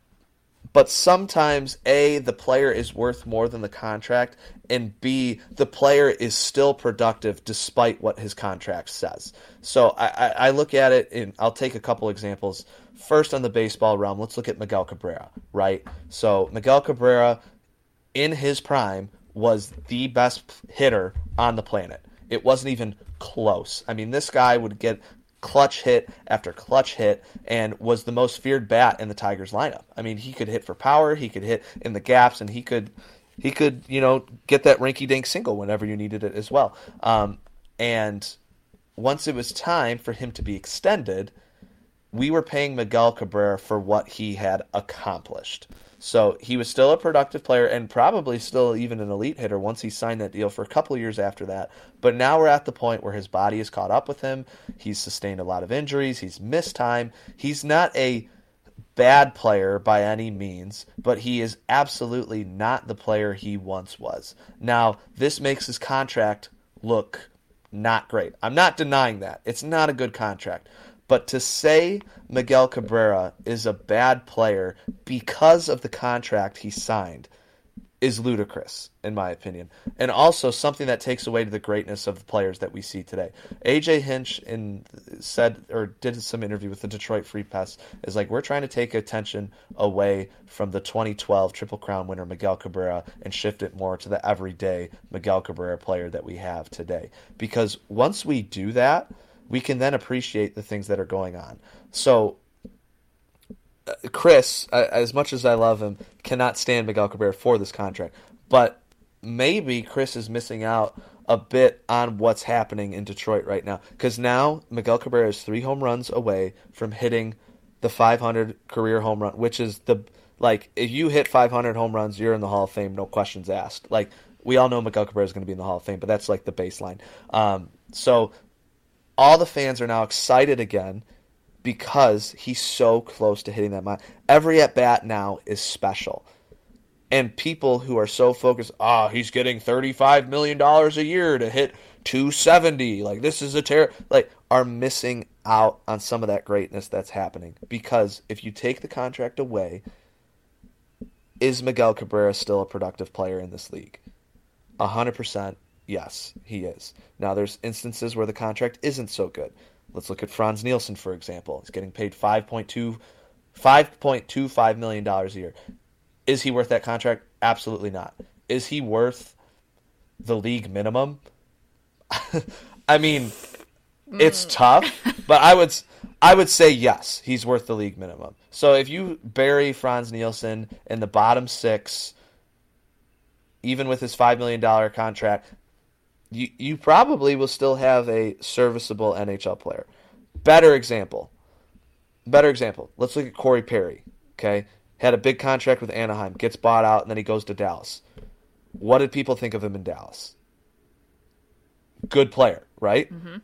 but sometimes a the player is worth more than the contract and b the player is still productive despite what his contract says so i, I, I look at it and i'll take a couple examples first on the baseball realm let's look at miguel cabrera right so miguel cabrera in his prime was the best hitter on the planet it wasn't even close i mean this guy would get clutch hit after clutch hit and was the most feared bat in the Tigers lineup. I mean, he could hit for power, he could hit in the gaps, and he could he could you know get that rinky dink single whenever you needed it as well. Um, and once it was time for him to be extended, we were paying Miguel Cabrera for what he had accomplished. So he was still a productive player and probably still even an elite hitter once he signed that deal for a couple years after that. But now we're at the point where his body has caught up with him. He's sustained a lot of injuries. He's missed time. He's not a bad player by any means, but he is absolutely not the player he once was. Now, this makes his contract look not great. I'm not denying that. It's not a good contract. But to say Miguel Cabrera is a bad player because of the contract he signed is ludicrous, in my opinion. And also something that takes away to the greatness of the players that we see today. AJ Hinch in said or did some interview with the Detroit Free Press is like we're trying to take attention away from the 2012 Triple Crown winner Miguel Cabrera and shift it more to the everyday Miguel Cabrera player that we have today. Because once we do that, we can then appreciate the things that are going on. So uh, Chris, as much as I love him, cannot stand Miguel Cabrera for this contract. But maybe Chris is missing out a bit on what's happening in Detroit right now. Because now Miguel Cabrera is three home runs away from hitting the 500 career home run, which is the like if you hit 500 home runs, you're in the Hall of Fame, no questions asked. Like we all know Miguel Cabrera is going to be in the Hall of Fame, but that's like the baseline. Um, so all the fans are now excited again because he's so close to hitting that mile. Every at bat now is special. And people who are so focused, ah, oh, he's getting $35 million a year to hit 270. Like, this is a terror. Like, are missing out on some of that greatness that's happening. Because if you take the contract away, is Miguel Cabrera still a productive player in this league? 100%. Yes, he is. Now, there's instances where the contract isn't so good. Let's look at Frans Nielsen, for example. He's getting paid $5.2 $5.25 million a year. Is he worth that contract? Absolutely not. Is he worth the league minimum? I mean, it's mm. tough, but I would I would say yes, he's worth the league minimum. So if you bury Frans Nielsen in the bottom six, even with his five million dollar contract, you you probably will still have a serviceable NHL player. Better example, better example. Let's look at Corey Perry. Okay, had a big contract with Anaheim, gets bought out, and then he goes to Dallas. What did people think of him in Dallas? Good player, right? Mm-hmm.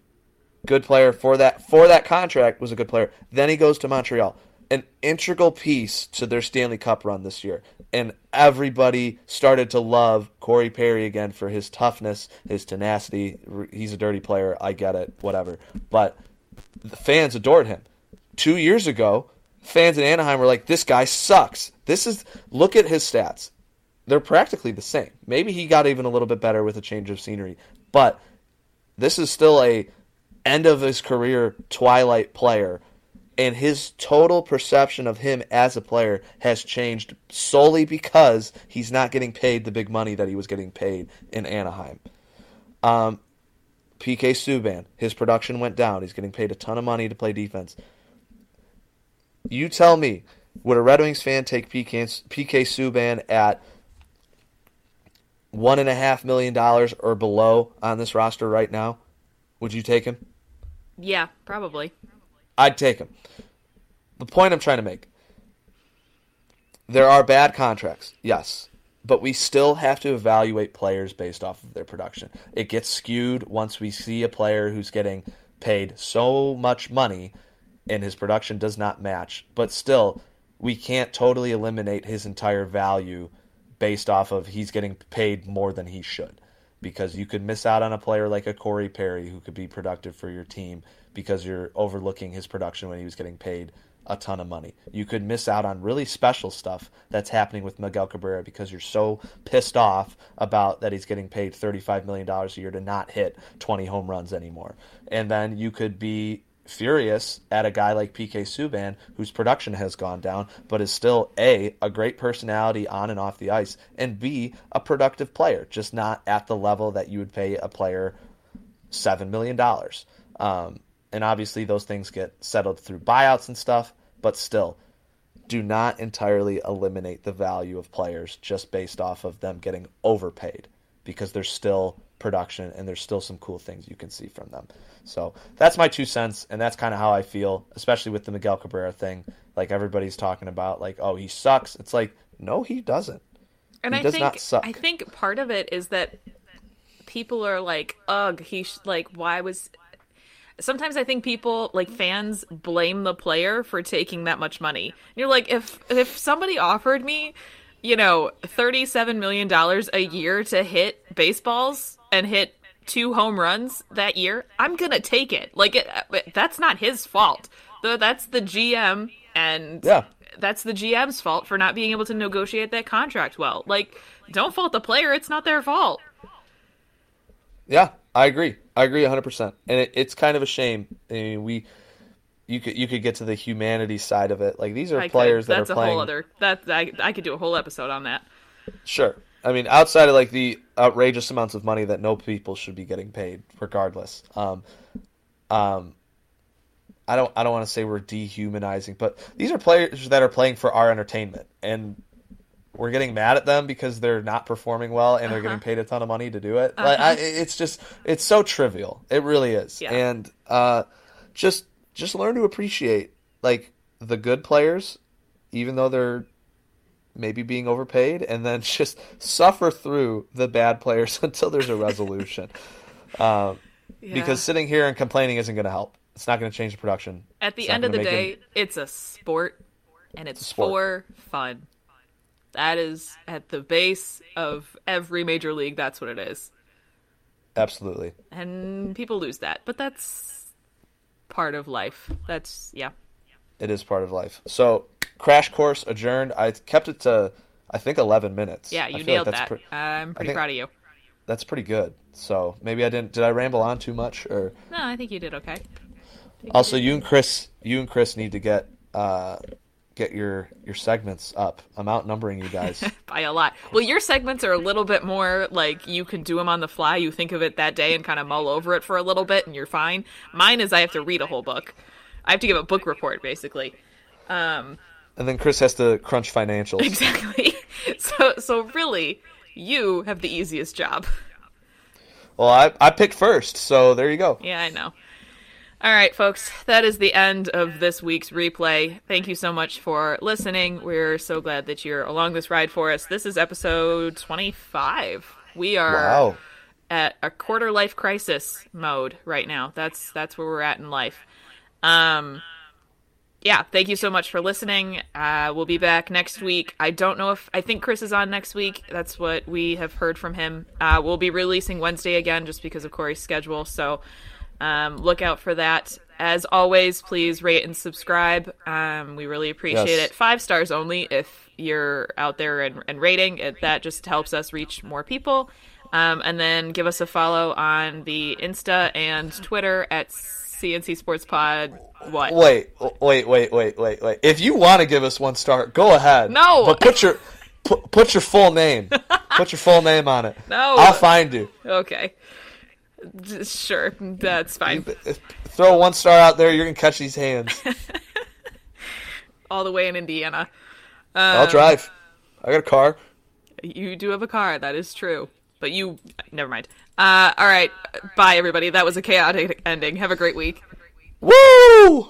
Good player for that for that contract was a good player. Then he goes to Montreal, an integral piece to their Stanley Cup run this year, and everybody started to love Corey Perry again for his toughness, his tenacity. He's a dirty player, I get it, whatever. But the fans adored him. Two years ago, fans in Anaheim were like, "This guy sucks." This is look at his stats; they're practically the same. Maybe he got even a little bit better with a change of scenery, but this is still a end of his career twilight player and his total perception of him as a player has changed solely because he's not getting paid the big money that he was getting paid in Anaheim. Um, PK Subban, his production went down. He's getting paid a ton of money to play defense. You tell me, would a Red Wings fan take PK, PK Subban at one and a half million dollars or below on this roster right now? Would you take him? Yeah, probably. I'd take him. The point I'm trying to make there are bad contracts, yes, but we still have to evaluate players based off of their production. It gets skewed once we see a player who's getting paid so much money and his production does not match. But still, we can't totally eliminate his entire value based off of he's getting paid more than he should. Because you could miss out on a player like a Corey Perry who could be productive for your team because you're overlooking his production when he was getting paid a ton of money. You could miss out on really special stuff that's happening with Miguel Cabrera because you're so pissed off about that he's getting paid $35 million a year to not hit 20 home runs anymore. And then you could be furious at a guy like PK Subban whose production has gone down but is still A a great personality on and off the ice and B a productive player just not at the level that you would pay a player 7 million dollars. Um, and obviously those things get settled through buyouts and stuff, but still, do not entirely eliminate the value of players just based off of them getting overpaid because there's still production and there's still some cool things you can see from them. So that's my two cents, and that's kind of how I feel, especially with the Miguel Cabrera thing. Like everybody's talking about, like, oh, he sucks. It's like, no, he doesn't. And he I does think not suck. I think part of it is that people are like, ugh, he sh- like why was sometimes I think people like fans blame the player for taking that much money. And you're like, if if somebody offered me, you know, thirty seven million dollars a year to hit baseballs and hit two home runs that year, I'm gonna take it. Like it, uh, that's not his fault. Though that's the GM and Yeah. that's the GM's fault for not being able to negotiate that contract well. Like, don't fault the player; it's not their fault. Yeah, I agree. I agree 100%. And it, it's kind of a shame. I mean, we you could you could get to the humanity side of it. Like these are I players could. that that's are a playing whole other that I I could do a whole episode on that. Sure. I mean, outside of like the outrageous amounts of money that no people should be getting paid, regardless. Um, um, I don't I don't want to say we're dehumanizing, but these are players that are playing for our entertainment, and we're getting mad at them because they're not performing well and they're getting paid a ton of money to do it. Like, I, it's just it's so trivial. It really is, Yeah. and uh, just just learn to appreciate like the good players, even though they're maybe being overpaid, and then just suffer through the bad players until there's a resolution. um, Yeah. Because sitting here and complaining isn't going to help. It's not going to change the production. At the It's end of the day, him- it's a sport, and it's, sport. for fun. That is at the base of every major league. That's what it is, absolutely. and people lose that. But that's part of life. That's yeah. It is part of life. So, crash course adjourned. I kept it to, I think, 11 minutes. Yeah, you nailed like that. pre- I'm pretty proud of you. that's pretty good. So maybe I didn't. Did I ramble on too much? Or No, I think you did okay. also, you and Chris, you and Chris need to get uh, get your your segments up. I'm outnumbering you guys. by a lot. Well, your segments are a little bit more like you can do them on the fly. You think of it that day and kind of mull over it for a little bit, and you're fine. Mine is I have to read a whole book. I have to give a book report basically. Um, and then Chris has to crunch financials. exactly. So, so really, you have the easiest job. Well, I I picked first, so there you go. Yeah, I know. All right, folks, that is the end of this week's replay. Thank you so much for listening. We're so glad that you're along this ride for us. This is episode 25. We are Wow. at a quarter life crisis mode right now. That's that's where we're at in life. Um yeah, thank you so much for listening. Uh, we'll be back next week. I don't know if I think Chris is on next week. That's what we have heard from him. Uh, we'll be releasing Wednesday again just because of Corey's schedule. So um, look out for that. As always, please rate and subscribe. Um, we really appreciate Yes. it. Five stars only if you're out there and, and rating. It, that just helps us reach more people. Um, and then give us a follow on the Insta and Twitter at CNC Sports Pod. What? Wait, wait, wait, wait, wait, wait. If you want to give us one star, go ahead. No. but put your put, put your full name. put your full name on it. No. I'll find you. Okay. Sure, that's fine. Throw one star out there, you're gonna catch these hands. All the way in Indiana. I'll drive. I got a car. You do have a car, that is true. But you. Never mind. Uh, all right. Bye, everybody. That was a chaotic ending. Have a great week. Woo!